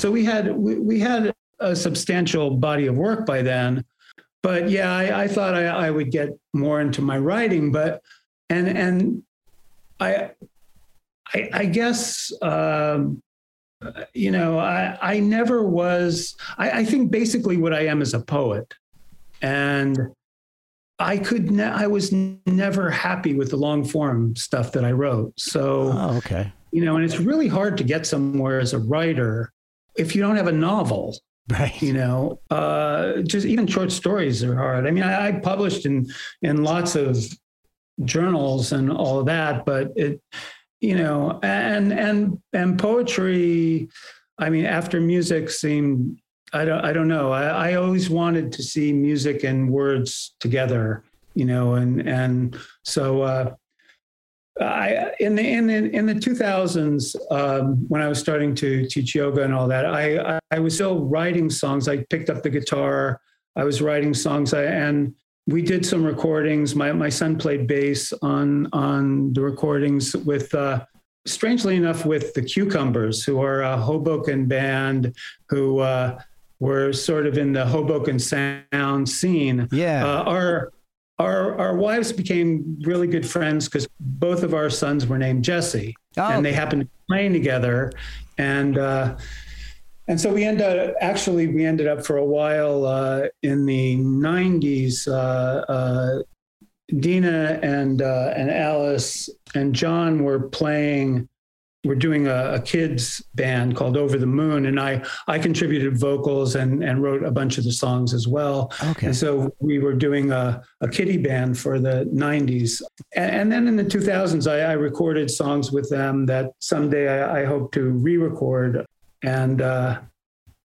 So we had we, we had a substantial body of work by then but yeah i, I thought I, I would get more into my writing but and and i i, I guess um, you know i i never was I, I think basically what i am is a poet and I could, ne- I was n- never happy with the long form stuff that I wrote. So, Oh, okay. you know, and it's really hard to get somewhere as a writer if you don't have a novel. Right. You know, uh, just even short stories are hard. I mean, I, I published in in lots of journals and all of that, but it, you know, and and and poetry. I mean, after music seemed, I don't, I don't know. I, I always wanted to see music and words together. You know, and and so. Uh, I in the in the in the 2000s um, when I was starting to teach yoga and all that, I, I I was still writing songs. I picked up the guitar. I was writing songs, I, and we did some recordings. My my son played bass on on the recordings with. Uh, strangely enough, with the Cucumbers, who are a Hoboken band who uh, were sort of in the Hoboken sound scene. Yeah. Uh, our our our wives became really good friends because both of our sons were named Jesse, Oh, and they happened to be playing together, and uh, and so we ended up actually we ended up for a while uh, in the '90s. Uh, uh, Dina and uh, and Alice and John were playing. We're doing a, a kids band called Over the Moon, and I I contributed vocals and and wrote a bunch of the songs as well. Okay. And so we were doing a, a kiddie band for the 90s. And, and then in the 2000s, I, I recorded songs with them that someday I, I hope to re record. And uh,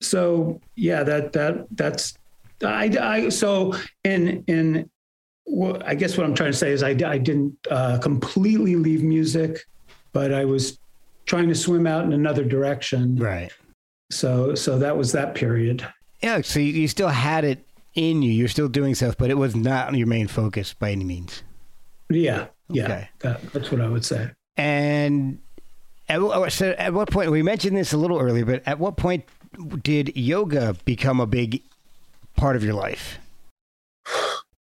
so, yeah, that, that, that's, I, I, so in, in, well, I guess what I'm trying to say is I, I didn't uh, completely leave music, but I was trying to swim out in another direction. Right. So, so that was that period. Yeah. So you, you still had it in you. You're still doing stuff, but it was not your main focus by any means. Yeah. Yeah. Okay. That, that's what I would say. And at, so at what point, we mentioned this a little earlier, but at what point did yoga become a big part of your life?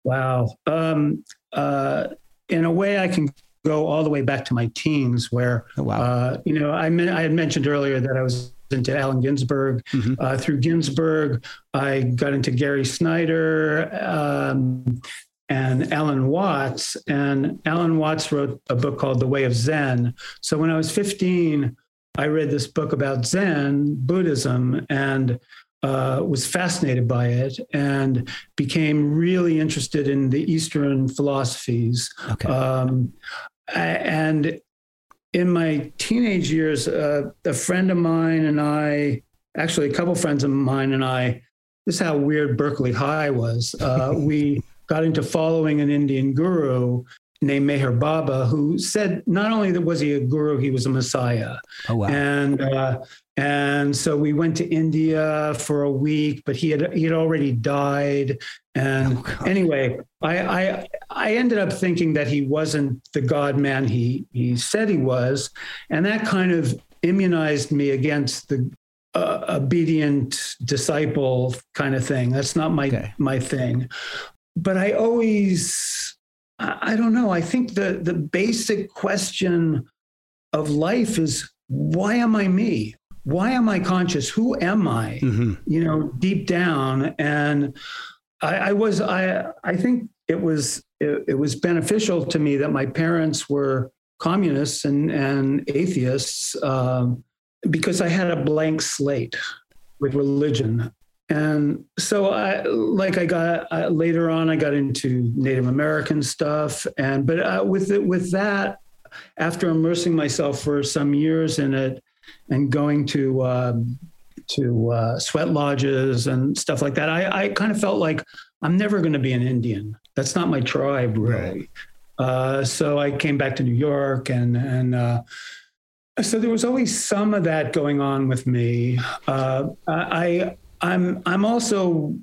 Wow. Um, uh, in a way, I can go all the way back to my teens, where Oh, wow. uh, you know I, men- I had mentioned earlier that I was into Allen Ginsberg. Mhm. Uh, through Ginsberg, I got into Gary Snyder um, and Alan Watts. And Alan Watts wrote a book called The Way of Zen. So when I was 15, I read this book about Zen Buddhism and uh, was fascinated by it and became really interested in the Eastern philosophies. Okay. Um, and in my teenage years, uh, a friend of mine and I, actually a couple friends of mine and I, this is how weird Berkeley High was. Uh, we got into following an Indian guru named Meher Baba, who said not only that was he a guru, he was a messiah. oh, wow. And uh, and so we went to India for a week, but he had he had already died. And Oh, anyway, I, I I ended up thinking that he wasn't the God man he he said he was, and that kind of immunized me against the uh, obedient disciple kind of thing. That's not my Okay. my thing. But I always I I don't know. I think the the basic question of life is why am I me? Why am I conscious? Who am I? hmm You know, deep down. And I, I was I I think it was it, it was beneficial to me that my parents were communists and and atheists um, because I had a blank slate with religion. And so I like I got uh, later on I got into Native American stuff and but uh, with it, with that after immersing myself for some years in it and going to um, to uh, sweat lodges and stuff like that, I, I kind of felt like I'm never going to be an Indian. That's not my tribe, really. Uh, so I came back to New York, and and uh, so there was always some of that going on with me. Uh, I I'm I'm also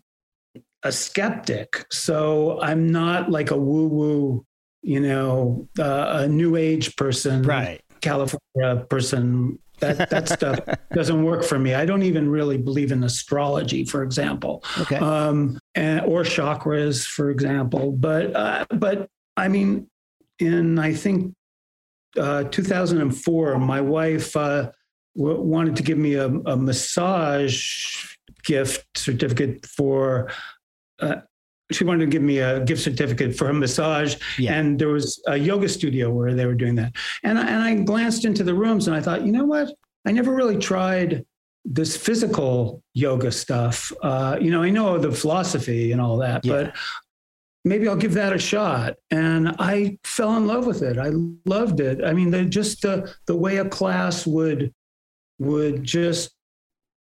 a skeptic, so I'm not like a woo woo, you know, uh, a new age person, Right. California person. That that stuff doesn't work for me. I don't even really believe in astrology, for example, Okay. um, and, or chakras, for example. But uh, but I mean, in I think uh, 2004, my wife uh, w- wanted to give me a, a massage gift certificate for uh, she wanted to give me a gift certificate for a massage, Yeah. and there was a yoga studio where they were doing that. And I, and I glanced into the rooms, and I thought, you know what? I never really tried this physical yoga stuff. Uh, you know, I know the philosophy and all that, Yeah. but maybe I'll give that a shot. And I fell in love with it. I loved it. I mean, just the the way a class would would just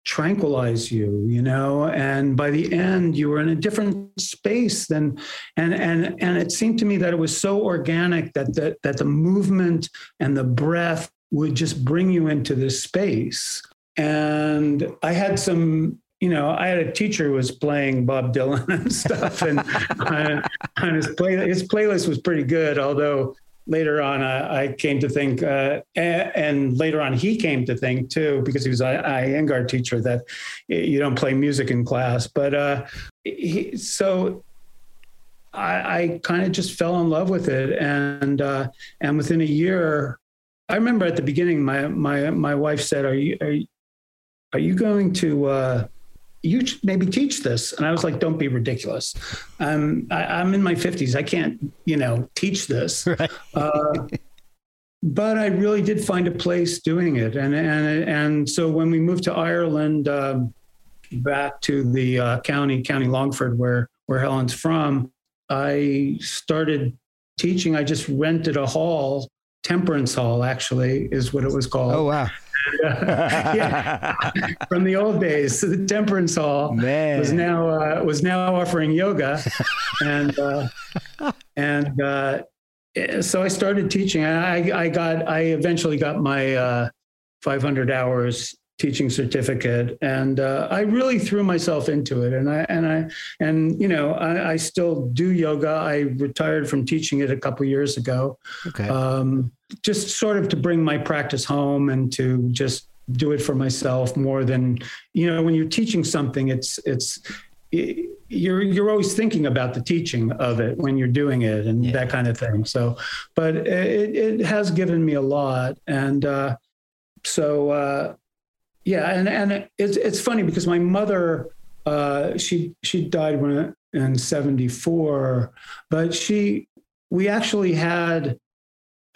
tranquilize you, you know, and by the end you were in a different space than and and and it seemed to me that it was so organic that that that the movement and the breath would just bring you into this space. And I had some you know, I had a teacher who was playing Bob Dylan and stuff, and uh, on his play, his playlist was pretty good. Although later on, I, I came to think, uh, and later on, he came to think too, because he was a Iyengar teacher, that you don't play music in class. But uh, he, so I, I kind of just fell in love with it, and uh, and within a year, I remember at the beginning, my my my wife said, "Are you are you, are you going to?" Uh, you should maybe teach this. And I was like, don't be ridiculous. I'm, I, I'm in my 50s. I can't, you know, teach this. Uh, but I really did find a place doing it. And, and, and so when we moved to Ireland, um, back to the uh, county, County Longford, where, where Helen's from, I started teaching. I just rented a hall, Temperance Hall, actually, is what it was called. Oh wow, yeah, from the old days. The Temperance Hall man. was now uh, was now offering yoga, and uh, and uh, so I started teaching. I I got I eventually got my uh, 500 hours teaching certificate, and uh, I really threw myself into it. And I and I and you know I, I still do yoga. I retired from teaching it a couple years ago okay. um, just sort of to bring my practice home and to just do it for myself more than you know when you're teaching something it's it's you're you're always thinking about the teaching of it when you're doing it and Yeah. that kind of thing so but it, it has given me a lot and uh, so uh, yeah and and it's it's funny because my mother uh, she she died when in 74 but she we actually had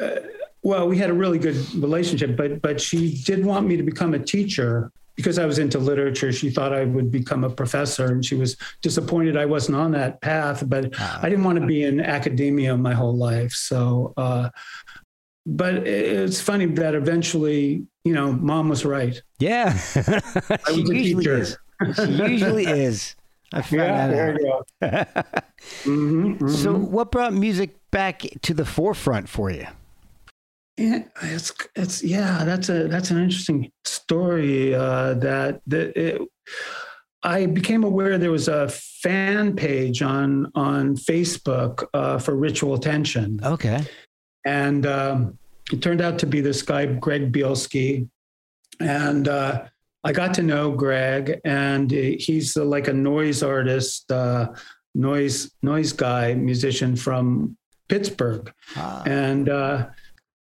uh, well, we had a really good relationship, but but she did want me to become a teacher because I was into literature. She thought I would become a professor, and she was disappointed I wasn't on that path. But I didn't want to be in academia my whole life. So, uh, but it's funny that eventually, you know, mom was right. yeah, I she was a usually teacher. is. She usually is. I found Yeah, that there out. you go. Mhm, mhm. So, what brought music back to the forefront for you? Yeah, it's it's yeah, that's a that's an interesting story. Uh, that that it, I became aware there was a fan page on on Facebook uh, for Ritual Tension, Okay. and um, it turned out to be this guy Greg Bielski, and uh, I got to know Greg, and he's uh, like a noise artist, uh, noise noise guy, musician from Pittsburgh Ah, and uh,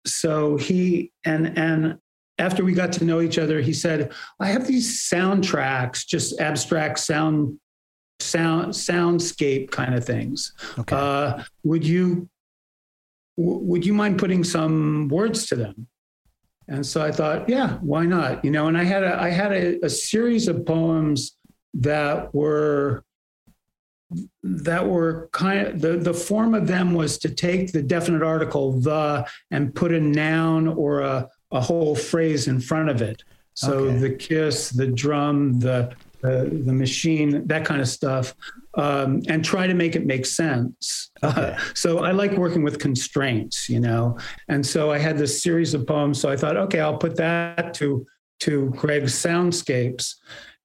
so he and and after we got to know each other he said i have these soundtracks just abstract sound sound soundscape kind of things. Okay. uh, would you w- would you mind putting some words to them? And so i thought yeah why not? You know and i had a i had a, a series of poems that were that were kind of the, the form of them was to take the definite article the and put a noun or a, a whole phrase in front of it so Okay. the kiss the drum the the, the machine that kind of stuff um, and try to make it make sense Okay. so i like working with constraints you know and so i had this series of poems so i thought okay i'll put that to to greg's soundscapes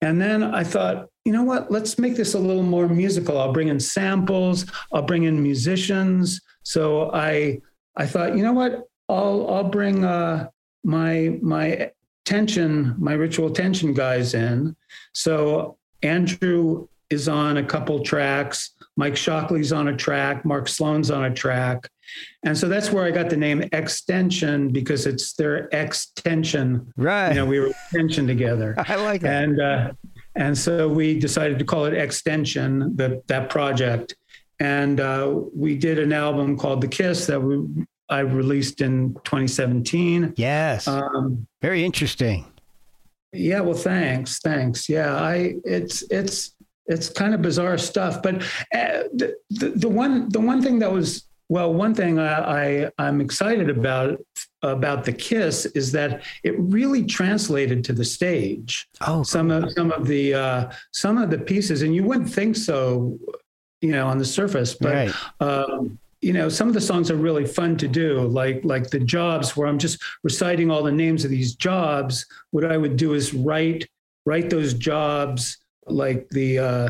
and then I thought, you know what? Let's make this a little more musical. I'll bring in samples. I'll bring in musicians. So I I thought, you know what? I'll I'll bring uh, my my tension, my ritual tension guys in. So Andrew is on a couple tracks. Mike Shockley's on a track. Mark Sloan's on a track. And so that's where I got the name Extension because it's their extension. right. You know, we were tension together I like that. and uh, and so we decided to call it extension that that project and uh, we did an album called The Kiss that we I released in 2017. Yes. Um, Very interesting. yeah, well, thanks, thanks. Yeah, I it's it's it's kind of bizarre stuff, but uh, the, the the one the one thing that was well, one thing I, I I'm excited about about the Kiss is that it really translated to the stage. Oh, Some of some of the uh, some of the pieces, and you wouldn't think so, you know, on the surface, but right. um, you know, some of the songs are really fun to do, like like the jobs where I'm just reciting all the names of these jobs. What I would do is write write those jobs like the uh,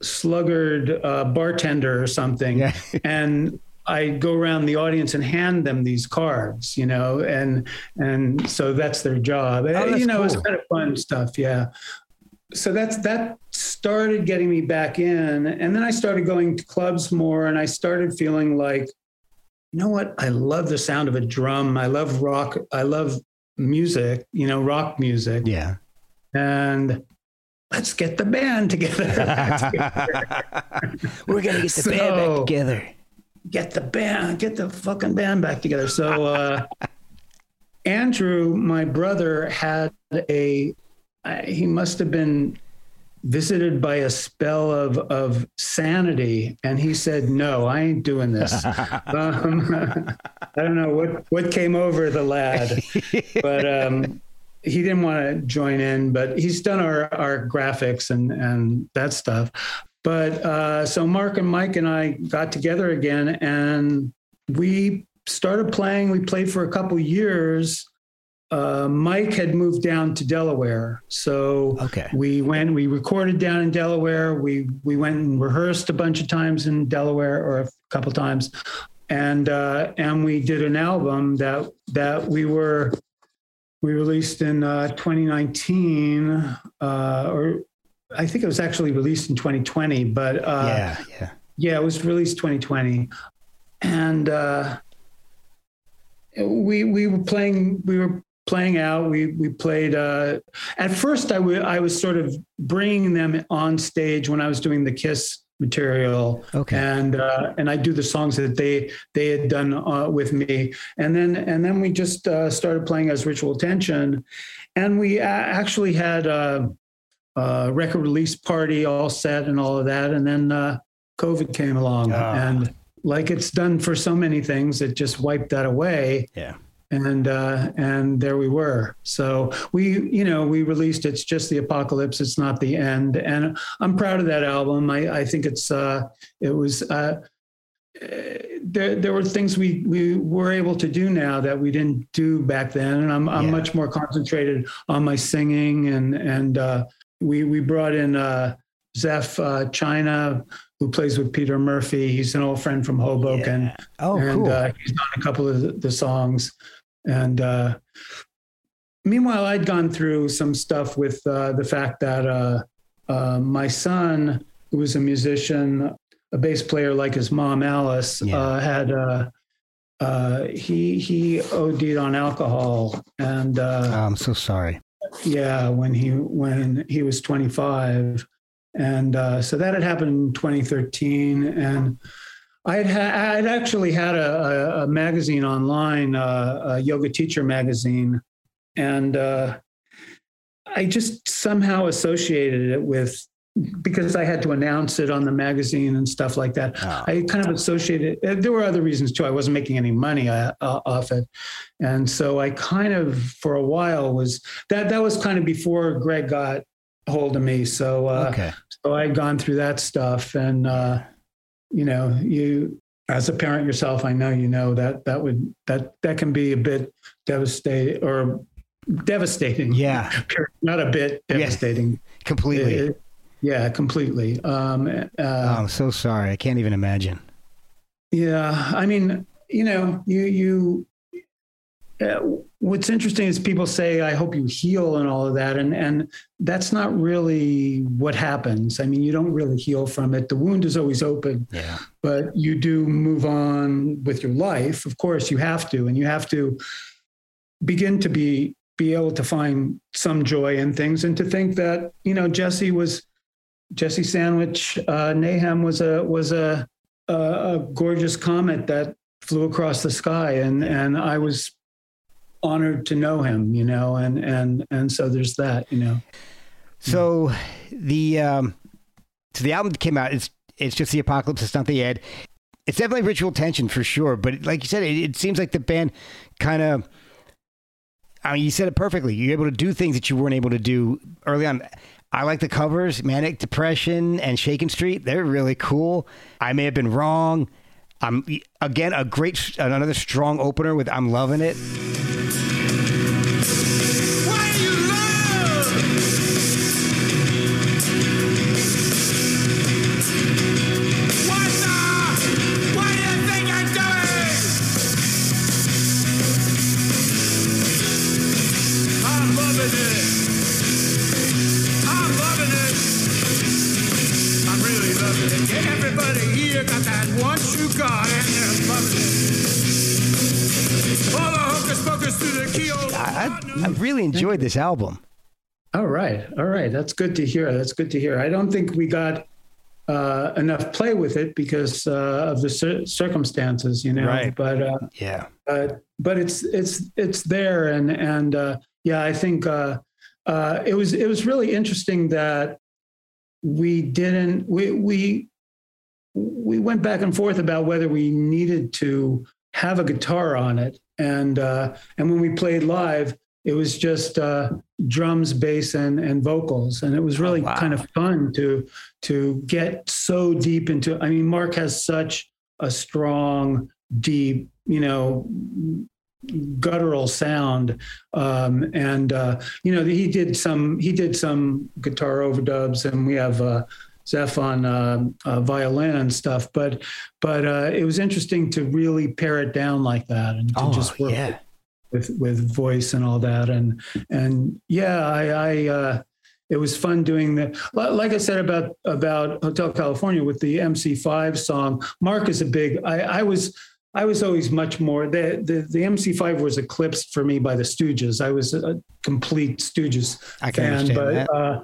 sluggard uh, bartender or something, Yeah. and I go around the audience and hand them these cards, you know, and and so that's their job. Oh, that's you know, it's kind of fun stuff, yeah. So that's that started getting me back in, and then I started going to clubs more, and I started feeling like, you know what, I love the sound of a drum. I love rock. I love music, you know, rock music, Yeah. and let's get the band together. We're gonna get the So- band back together. Get the band, get the fucking band back together. So uh, Andrew, my brother, had a. He must have been visited by a spell of of sanity, and he said, "No, I ain't doing this." um, I don't know what what came over the lad, but. Um, he didn't want to join in, but he's done our, our graphics and, and that stuff. But uh, so Mark and Mike and I got together again and we started playing. We played for a couple years. Uh, Mike had moved down to Delaware. So Okay. we went, we recorded down in Delaware. We, we went and rehearsed a bunch of times in Delaware or a couple times. And, uh, and we did an album that, that we were, we released in uh, 2019, uh, or I think it was actually released in 2020, but uh, yeah. Yeah. yeah, it was released 2020, and uh, we we were playing we were playing out. We we played. Uh, at first, I w- I was sort of bringing them on stage when I was doing the Kiss material, Okay. and uh, and I do the songs that they they had done uh, with me, and then and then we just uh, started playing as Ritual Tension, and we a- actually had a record release party all set and all of that, and then uh, COVID came along, Ah. and like it's done for so many things, it just wiped that away Yeah. and uh, and there we were. So we, you know, we released "It's Just the Apocalypse." It's not the end, and I'm proud of that album. I, I think it's uh, it was. Uh, eh, there, there were things we, we were able to do now that we didn't do back then, and I'm, I'm Yeah. much more concentrated on my singing and and uh, we we brought in uh, Zeph uh, China who plays with Peter Murphy. He's an old friend from Hoboken Oh, and cool. uh, he's on a couple of the, the songs. And uh, meanwhile, I'd gone through some stuff with uh, the fact that uh, uh, my son, who was a musician, a bass player like his mom, Alice, Yeah. uh, had uh, uh, he he OD'd on alcohol, and uh, Oh, I'm so sorry. Yeah, when he when he was 25, and uh, so that had happened in 2013, and I had ha- I had actually had a, a, a magazine online, uh, a yoga teacher magazine, and uh, I just somehow associated it with because I had to announce it on the magazine and stuff like that. Oh. I kind of associated. uh, There were other reasons too. I wasn't making any money uh, uh, off it, and so I kind of, for a while, was that. That was kind of before Greg got hold of me. So, uh, okay. so I'd gone through that stuff, and uh, you know, you as a parent yourself, I know you know that that would that that can be a bit devastating or devastating. Yeah. not a bit Yeah. devastating. Completely. It- yeah, completely. Um, oh, uh, I'm so sorry. I can't even imagine. Yeah, I mean, you know, you you. Uh, what's interesting is people say, "I hope you heal" and all of that, and and that's not really what happens. I mean, you don't really heal from it. The wound is always open, Yeah. but you do move on with your life. Of course, you have to, and you have to begin to be be able to find some joy in things, and to think that you know Jesse was Jesse Sandwich uh, was a was a a, a gorgeous comet that flew across the sky, and and I was honored to know him, you know, and and and so there's that, you know. So the um, so the album came out. It's it's just the apocalypse. It's not the end. It's definitely ritual tension for sure. But like you said, it, it seems like the band kind of. I mean, you said it perfectly. You're able to do things that you weren't able to do early on. I like the covers, Manic Depression and Shakin' Street. They're really cool. I may have been wrong. I'm again a great another strong opener with I'm loving it. Got that one true God and they're loving it. All the hocus pocus through the keyhole. I, I, I really enjoyed this album. All right, all right, that's good to hear. That's good to hear. I don't think we got uh, enough play with it because uh, of the cir- circumstances, you know. Right. But uh, Yeah. but but it's it's it's there, and and uh, yeah, I think uh, uh, it was it was really interesting that we didn't we we we went back and forth about whether we needed to have a guitar on it, and uh, and when we played live, it was just uh, drums, bass, and and vocals, and it was really wow. kind of fun to to get so deep into. I mean, Mark has such a strong, deep, you know, guttural sound, um, and uh, you know he did some he did some guitar overdubs, and we have. Zeph on uh, uh, violin and stuff, but but uh, it was interesting to really pare it down like that and to Oh, just work yeah. with with voice and all that and and yeah i i uh it was fun doing the like i said about about hotel california with the mc5 song mark is a big i i was I was always much more the, the the MC5 was eclipsed for me by the Stooges. I was a complete Stooges I can fan, understand but that. uh,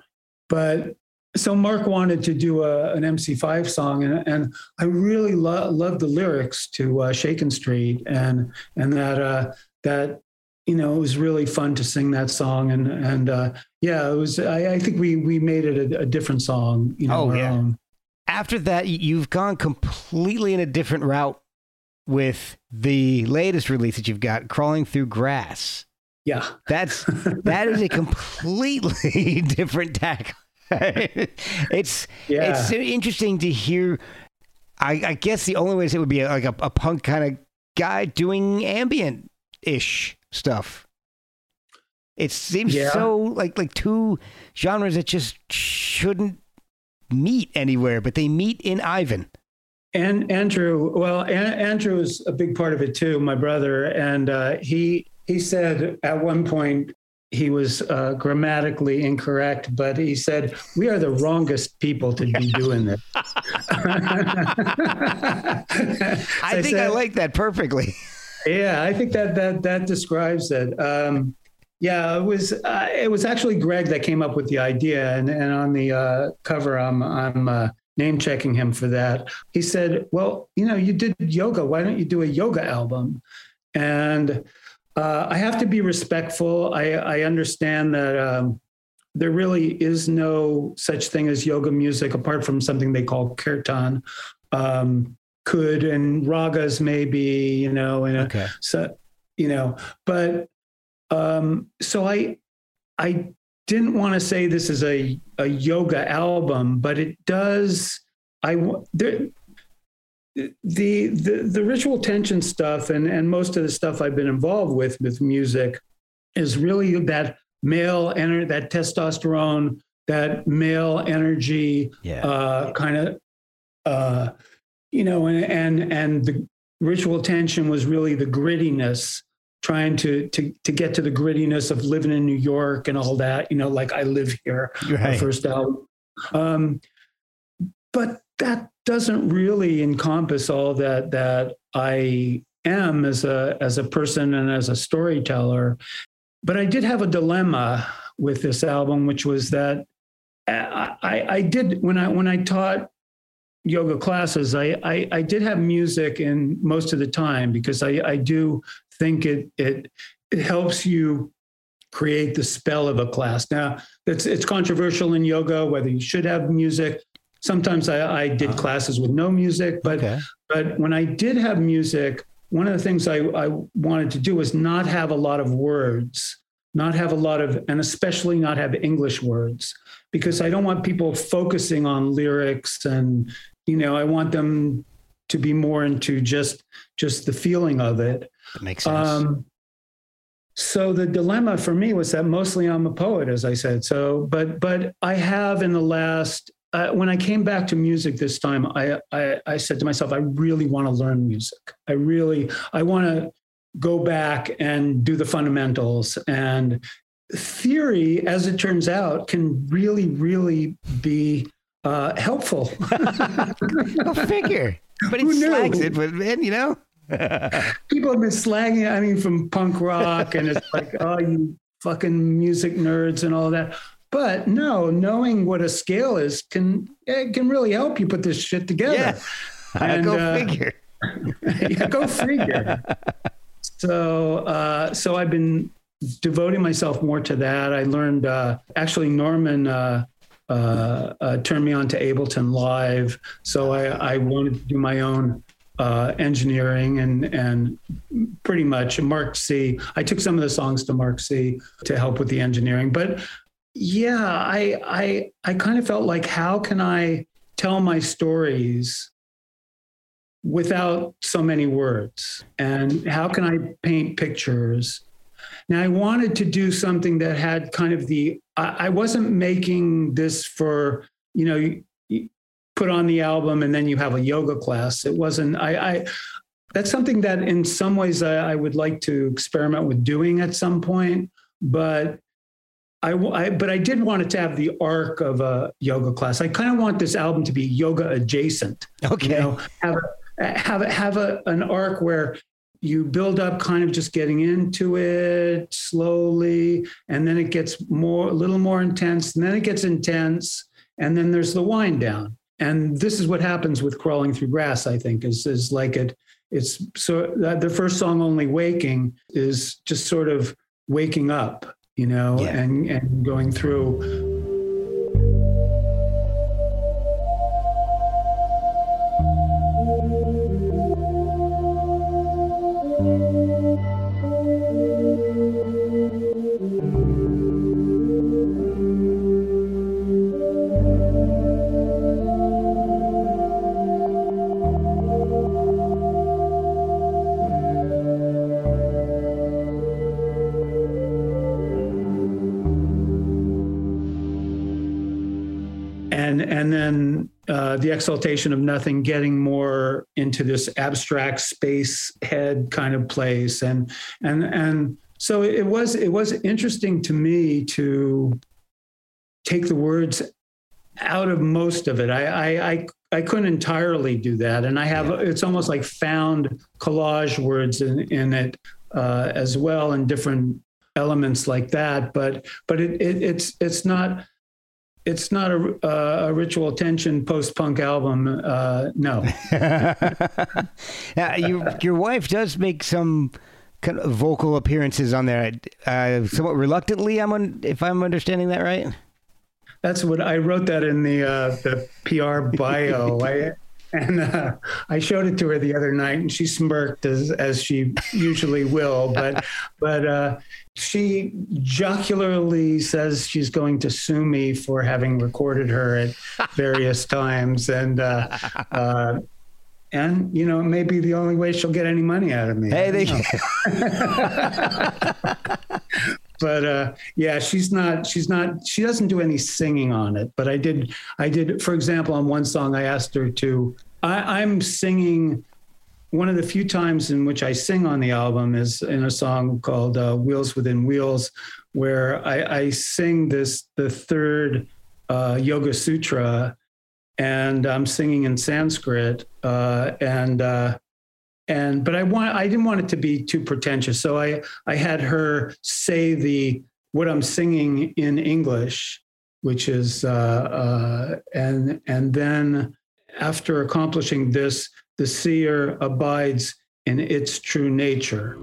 but so Mark wanted to do a, an MC5 song, and, and I really lo- loved the lyrics to uh, Shakin' Street, and and that uh, that you know it was really fun to sing that song, and and uh, yeah, it was. I, I think we we made it a, a different song, you know. Oh, yeah. own. After that, you've gone completely in a different route with the latest release that you've got, Crawling Through Grass. yeah. That's that is a completely different tack. it's Yeah. it's so interesting to hear. I, I guess the only way to say it would be like a, a punk kind of guy doing ambient ish stuff. It seems Yeah. so like like two genres that just shouldn't meet anywhere, but they meet in Ivan. And Andrew, well, An- Andrew is a big part of it too, my brother, and uh, he he said at one point he was uh, grammatically incorrect, but he said we are the wrongest people to be doing this. I think I like that perfectly. Yeah, I think that that that describes it. Um, yeah, it was uh, it was actually Greg that came up with the idea, and and on the uh, cover, I'm I'm uh, name checking him for that. He said, "Well, you know, you did yoga. Why don't you do a yoga album?" And uh, I have to be respectful. I I understand that. Um, there really is no such thing as yoga music apart from something they call kirtan. Um, could and ragas maybe, you know, and Okay. so you know, but um, so I I didn't want to say this is a a yoga album, but it does. I there. The, the the ritual tension stuff and and most of the stuff I've been involved with with music is really that male energy, that testosterone, that male energy, Yeah. uh, kind of, uh, you know, and and and the ritual tension was really the grittiness, trying to to to get to the grittiness of living in New York and all that. You know, like I live here, Right. first album. Um, but that doesn't really encompass all that that I am as a as a person and as a storyteller. But I did have a dilemma with this album, which was that I, I, I did when I when I taught yoga classes, I, I, I did have music in most of the time because I, I do think it, it, it helps you create the spell of a class. Now, it's, it's controversial in yoga whether you should have music. Sometimes I, I did classes with no music, but Okay. but when I did have music, one of the things I, I wanted to do was not have a lot of words, not have a lot of, and especially not have English words, because I don't want people focusing on lyrics and, you know, I want them to be more into just just the feeling of it. That makes sense. Um, so the dilemma for me was that mostly I'm a poet, as I said. So, but but I have in the last uh, when I came back to music this time, I, I I said to myself, I really want to learn music. I really I want to go back and do the fundamentals and theory, as it turns out, can really really be uh, helpful. Go figure. But he knew? slags it, but man, you know. people have been slagging. I mean, from punk rock, and it's like, oh, you fucking music nerds and all that. But no, knowing what a scale is can it can really help you put this shit together. Yeah. And, Go uh, figure. yeah, go figure. so, uh, so I've been devoting myself more to that. I learned uh, actually Norman uh, uh, uh, turned me on to Ableton Live, so I, I wanted to do my own uh, engineering and and pretty much Mark C. I took some of the songs to Mark C. to help with the engineering, but yeah, I I I kind of felt like how can I tell my stories without so many words? And how can i paint pictures? Now i wanted to do something that had kind of the i, I wasn't making this for you know you, you put on the album and then you have a yoga class. It wasn't i i that's something that in some ways I, I would like to experiment with doing at some point but I, I- but I did want it to have the arc of a yoga class. I kind of want this album to be yoga adjacent. Okay. You know, have a, have a, have a, an arc where you build up kind of just getting into it slowly and then it gets more a little more intense and then it gets intense and then there's the wind down and this is what happens with crawling through grass i think is is like it it's so the first song only waking is just sort of waking up you know Yeah. and and going through exaltation of nothing getting more into this abstract space head kind of place. And and and so it was it was interesting to me to take the words out of most of it. I i i, I couldn't entirely do that. And i have it's almost like found collage words in in it uh, as well and different elements like that. But but it, it it's it's not it's not a, uh, a ritual tension post punk album. Uh, no, now, you, your wife does make some kind of vocal appearances on there, uh, somewhat reluctantly. I'm on, if I'm understanding that right. that's what I wrote that in the uh, the PR bio. I, and uh, I showed it to her the other night, and she smirked as as she usually will. But but uh, she jocularly says she's going to sue me for having recorded her at various times, and uh, uh, and you know it may be the only way she'll get any money out of me. Hey, they. but uh, yeah, she's not. She's not. She doesn't do any singing on it. But I did. I did. For example, on one song, I asked her to. I, I'm singing. One of the few times in which I sing on the album is in a song called uh, "Wheels Within Wheels," where I, I sing this the third uh, Yoga Sutra, and I'm singing in Sanskrit, uh, and uh, and but I want I didn't want it to be too pretentious, so I I had her say the what I'm singing in English, which is uh, uh, and and then after accomplishing this, the seer abides in its true nature.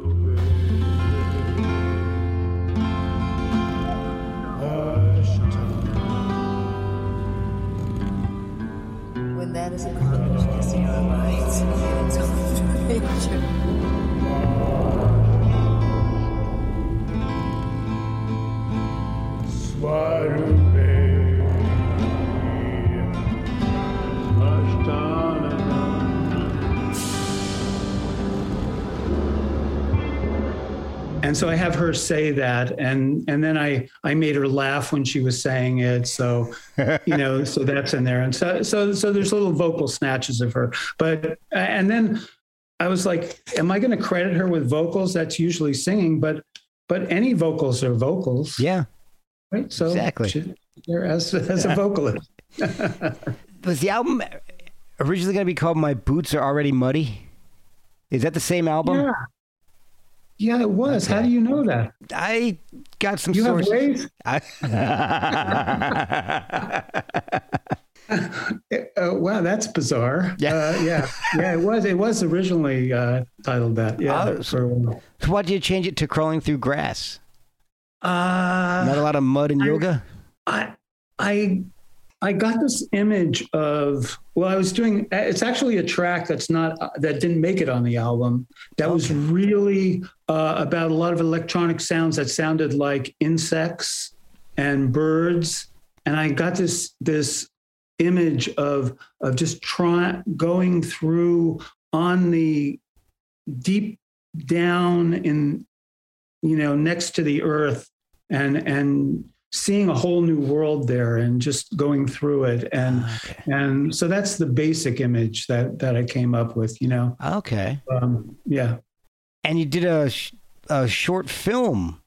And so I have her say that, and and then I I made her laugh when she was saying it. So you know, so that's in there, and so so so there's little vocal snatches of her. But and then I was like, am I going to credit her with vocals? That's usually singing, but but any vocals are vocals, Yeah. Right? So Exactly. she- as as a vocalist. Was the album originally going to be called My Boots Are Already Muddy? Is that the same album? Yeah. Yeah, it was. How do you know that? I got some You have sources. ways. I- Uh, wow, that's bizarre. Yeah. uh, yeah, yeah. It was. It was originally uh, titled that. Yeah. Oh, so why did you change it to Crawling Through Grass? Uh, Not a lot of mud and I- yoga? I, I, I got this image of. Well, I was doing. It's actually a track that's not that didn't make it on the album. That was really uh, about a lot of electronic sounds that sounded like insects and birds, and I got this this image of of just trying going through on the deep down in you know next to the earth and and seeing a whole new world there and just going through it and Okay. and so that's the basic image that that I came up with you know Okay. um, yeah And you did a, sh- a short film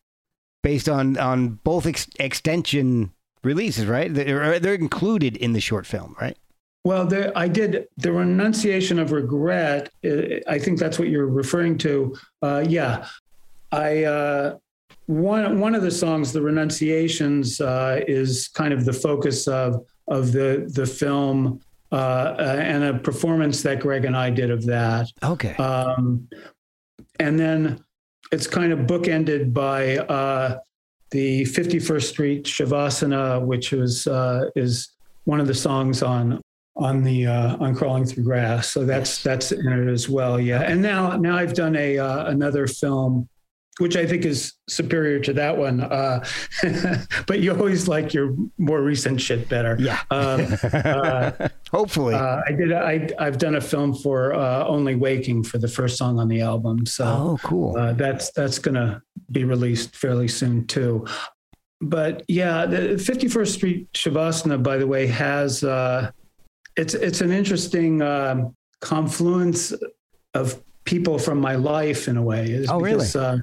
based on, on both ex- extension releases, right? They're, they're included in the short film, right? Well, there, I did the renunciation of regret. uh, I think that's what you're referring to. Uh, yeah, I uh, one one of the songs, the renunciations, uh, is kind of the focus of of the the film uh, uh, and a performance that Greg and I did of that. Okay. Um, and then it's kind of bookended by uh, the 51st Street Shavasana, which was uh, is one of the songs on on the uh, on crawling through grass. So that's that's in it as well. Yeah. And now now I've done a uh, another film. Which I think is superior to that one, uh, but you always like your more recent shit better. yeah. Um, uh, Hopefully. uh, I did. I, I've done a film for uh, Only Waking for the first song on the album. So oh, cool. uh, that's that's gonna be released fairly soon too. But yeah, the 51st Street Shavasana, by the way, has uh, it's it's an interesting um, confluence of people from my life in a way. Is Oh, really? because, Uh,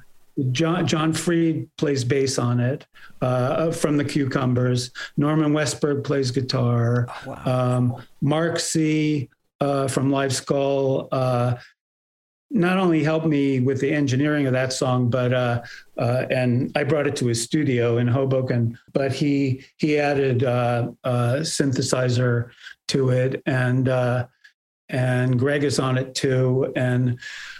John John Fried plays bass on it uh, from the Cucumbers. Norman Westberg plays guitar. wow. Um, Mark C uh, from Live Skull uh, not only helped me with the engineering of that song, but uh, uh, and I brought it to his studio in Hoboken. But he he added uh, uh, synthesizer to it, and uh, and Greg is on it too, and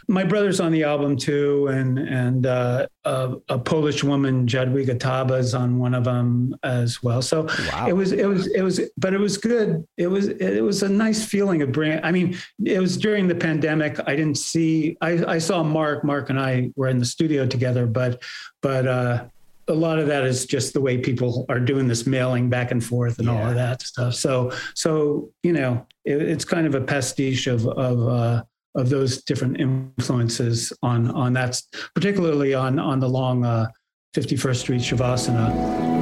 my brother's on the album too, and and uh, a, a Polish woman, Jadwiga Taba, is on one of them as well. So Wow. it was it was it was, but it was good. It was it was a nice feeling of bringing. I mean, it was during the pandemic. I didn't see. I I saw Mark. Mark and I were in the studio together, but but. uh a lot of that is just the way people are doing this mailing back and forth and all of that stuff. So, so you know, it, it's kind of a pastiche of of uh, of those different influences on on that, particularly on on the long uh, 51st Street Shavasana.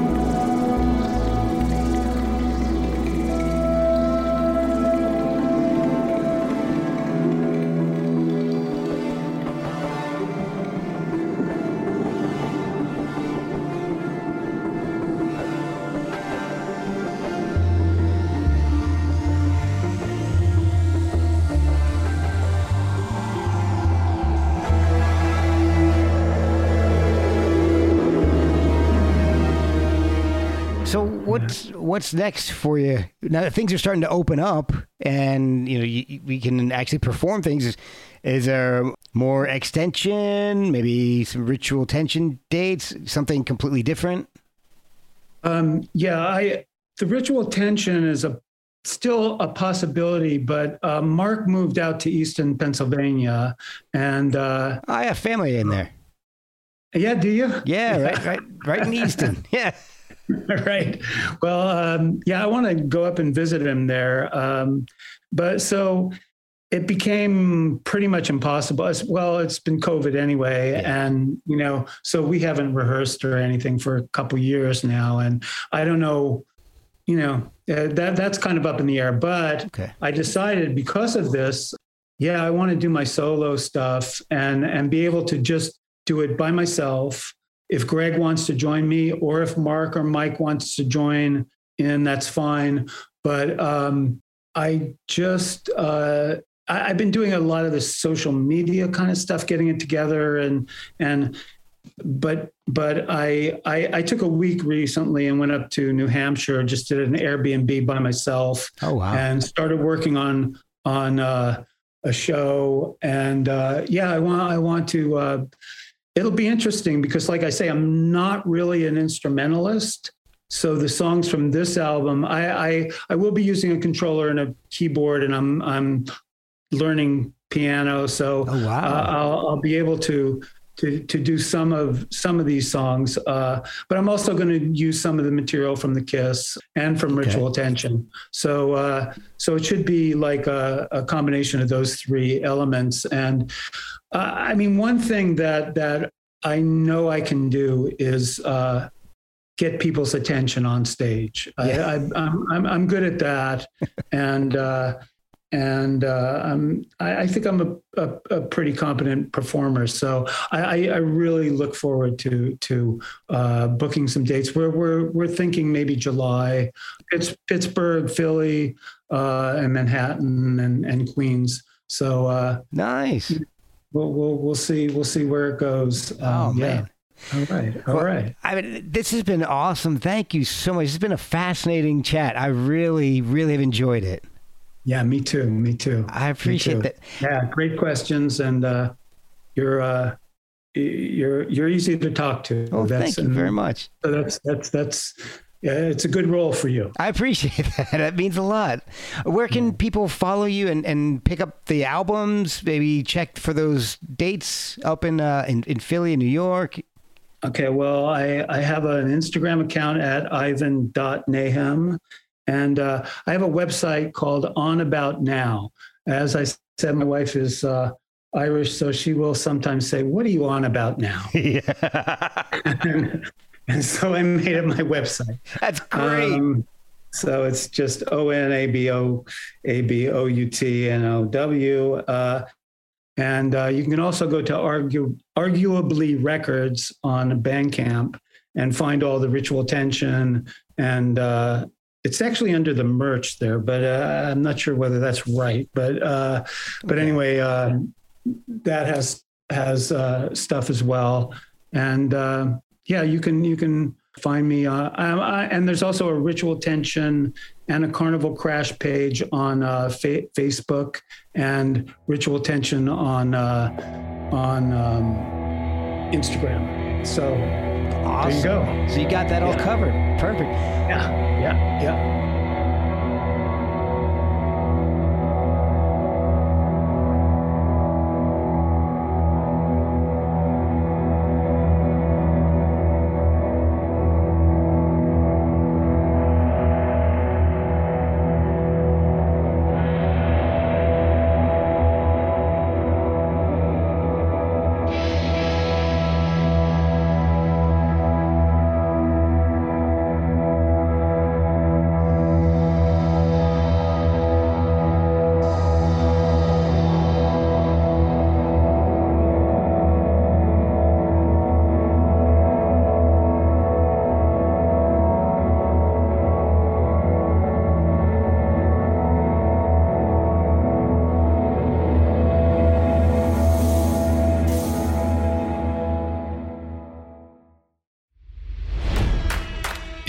What's next for you? Now that things are starting to open up, and you know you, we can actually perform things. Is, is there more extension? Maybe some ritual tension dates? Something completely different? Um, yeah, I the ritual tension is a still a possibility, but uh, Mark moved out to Easton, Pennsylvania, and uh, I have family in there. yeah, do you? Yeah, right, right, right in Easton. Yeah. right. Well, um, yeah, I want to go up and visit him there. Um, but so it became pretty much impossible. As well, it's been COVID anyway, Yeah. and you know, so we haven't rehearsed or anything for a couple years now, and I don't know. You know, uh, that that's kind of up in the air. But Okay. I decided because of this, yeah, I want to do my solo stuff and and be able to just do it by myself. If Greg wants to join me, or if Mark or Mike wants to join in, that's fine. But um, I just uh, I, I've been doing a lot of the social media kind of stuff, getting it together, and and but but I, I I took a week recently and went up to New Hampshire, just did an Airbnb by myself Oh wow. and started working on on uh, a show. And uh, yeah, I want I want to. It'll be interesting because, like I say, I'm not really an instrumentalist. So the songs from this album, I I, I will be using a controller and a keyboard, and I'm I'm learning piano. So Oh, wow. uh, I'll I'll be able to. To, to do some of some of these songs, uh, but I'm also going to use some of the material from the Kiss and from Okay. Ritual Tension. So uh, so it should be like a, a combination of those three elements. And uh, I mean, one thing that that I know I can do is uh, get people's attention on stage. I, I, I'm, I'm I'm good at that, and uh, and uh, I'm, I, I think I'm a, a, a pretty competent performer. So I, I, I really look forward to to uh, booking some dates. We're we're we're thinking maybe July, Pitts, Pittsburgh, Philly, uh, and Manhattan and and Queens. So uh, nice. we'll we'll we'll see we'll see where it goes. Oh Um, yeah. man. All right. All Well, right. I mean, this has been awesome. Thank you so much. It's been a fascinating chat. I really, really have enjoyed it. Yeah, me too. Me too. I appreciate too. that. Yeah, great questions, and uh, you're uh, you're you're easy to talk to. Oh, thank you very much. so That's that's that's yeah, it's a good role for you. I appreciate that. That means a lot. Where can people follow you and, and pick up the albums? Maybe check for those dates up in uh, in, in Philly and New York. Okay, well, I, I have an Instagram account at ivan.nahem, and uh, I have a website called On About Now. As I said, my wife is uh, Irish, so she will sometimes say, What are you on about now? Yeah. and so I made it my website. That's great. Um, so it's just O N A B O A B O U T N O W. Uh, and uh, you can also go to argue, Arguably Records on Bandcamp and find all the ritual tension. And uh, it's actually under the merch there, but uh, I'm not sure whether that's right. But uh, but anyway, uh, that has has uh, stuff as well. And uh, yeah, you can you can find me. Uh, I, I, and there's also a ritual tension and a carnival crash page on uh, fa- Facebook and ritual tension on uh, on um, Instagram. So awesome. there you go. So you got that all Yeah. covered. Perfect. Yeah, yeah, yeah.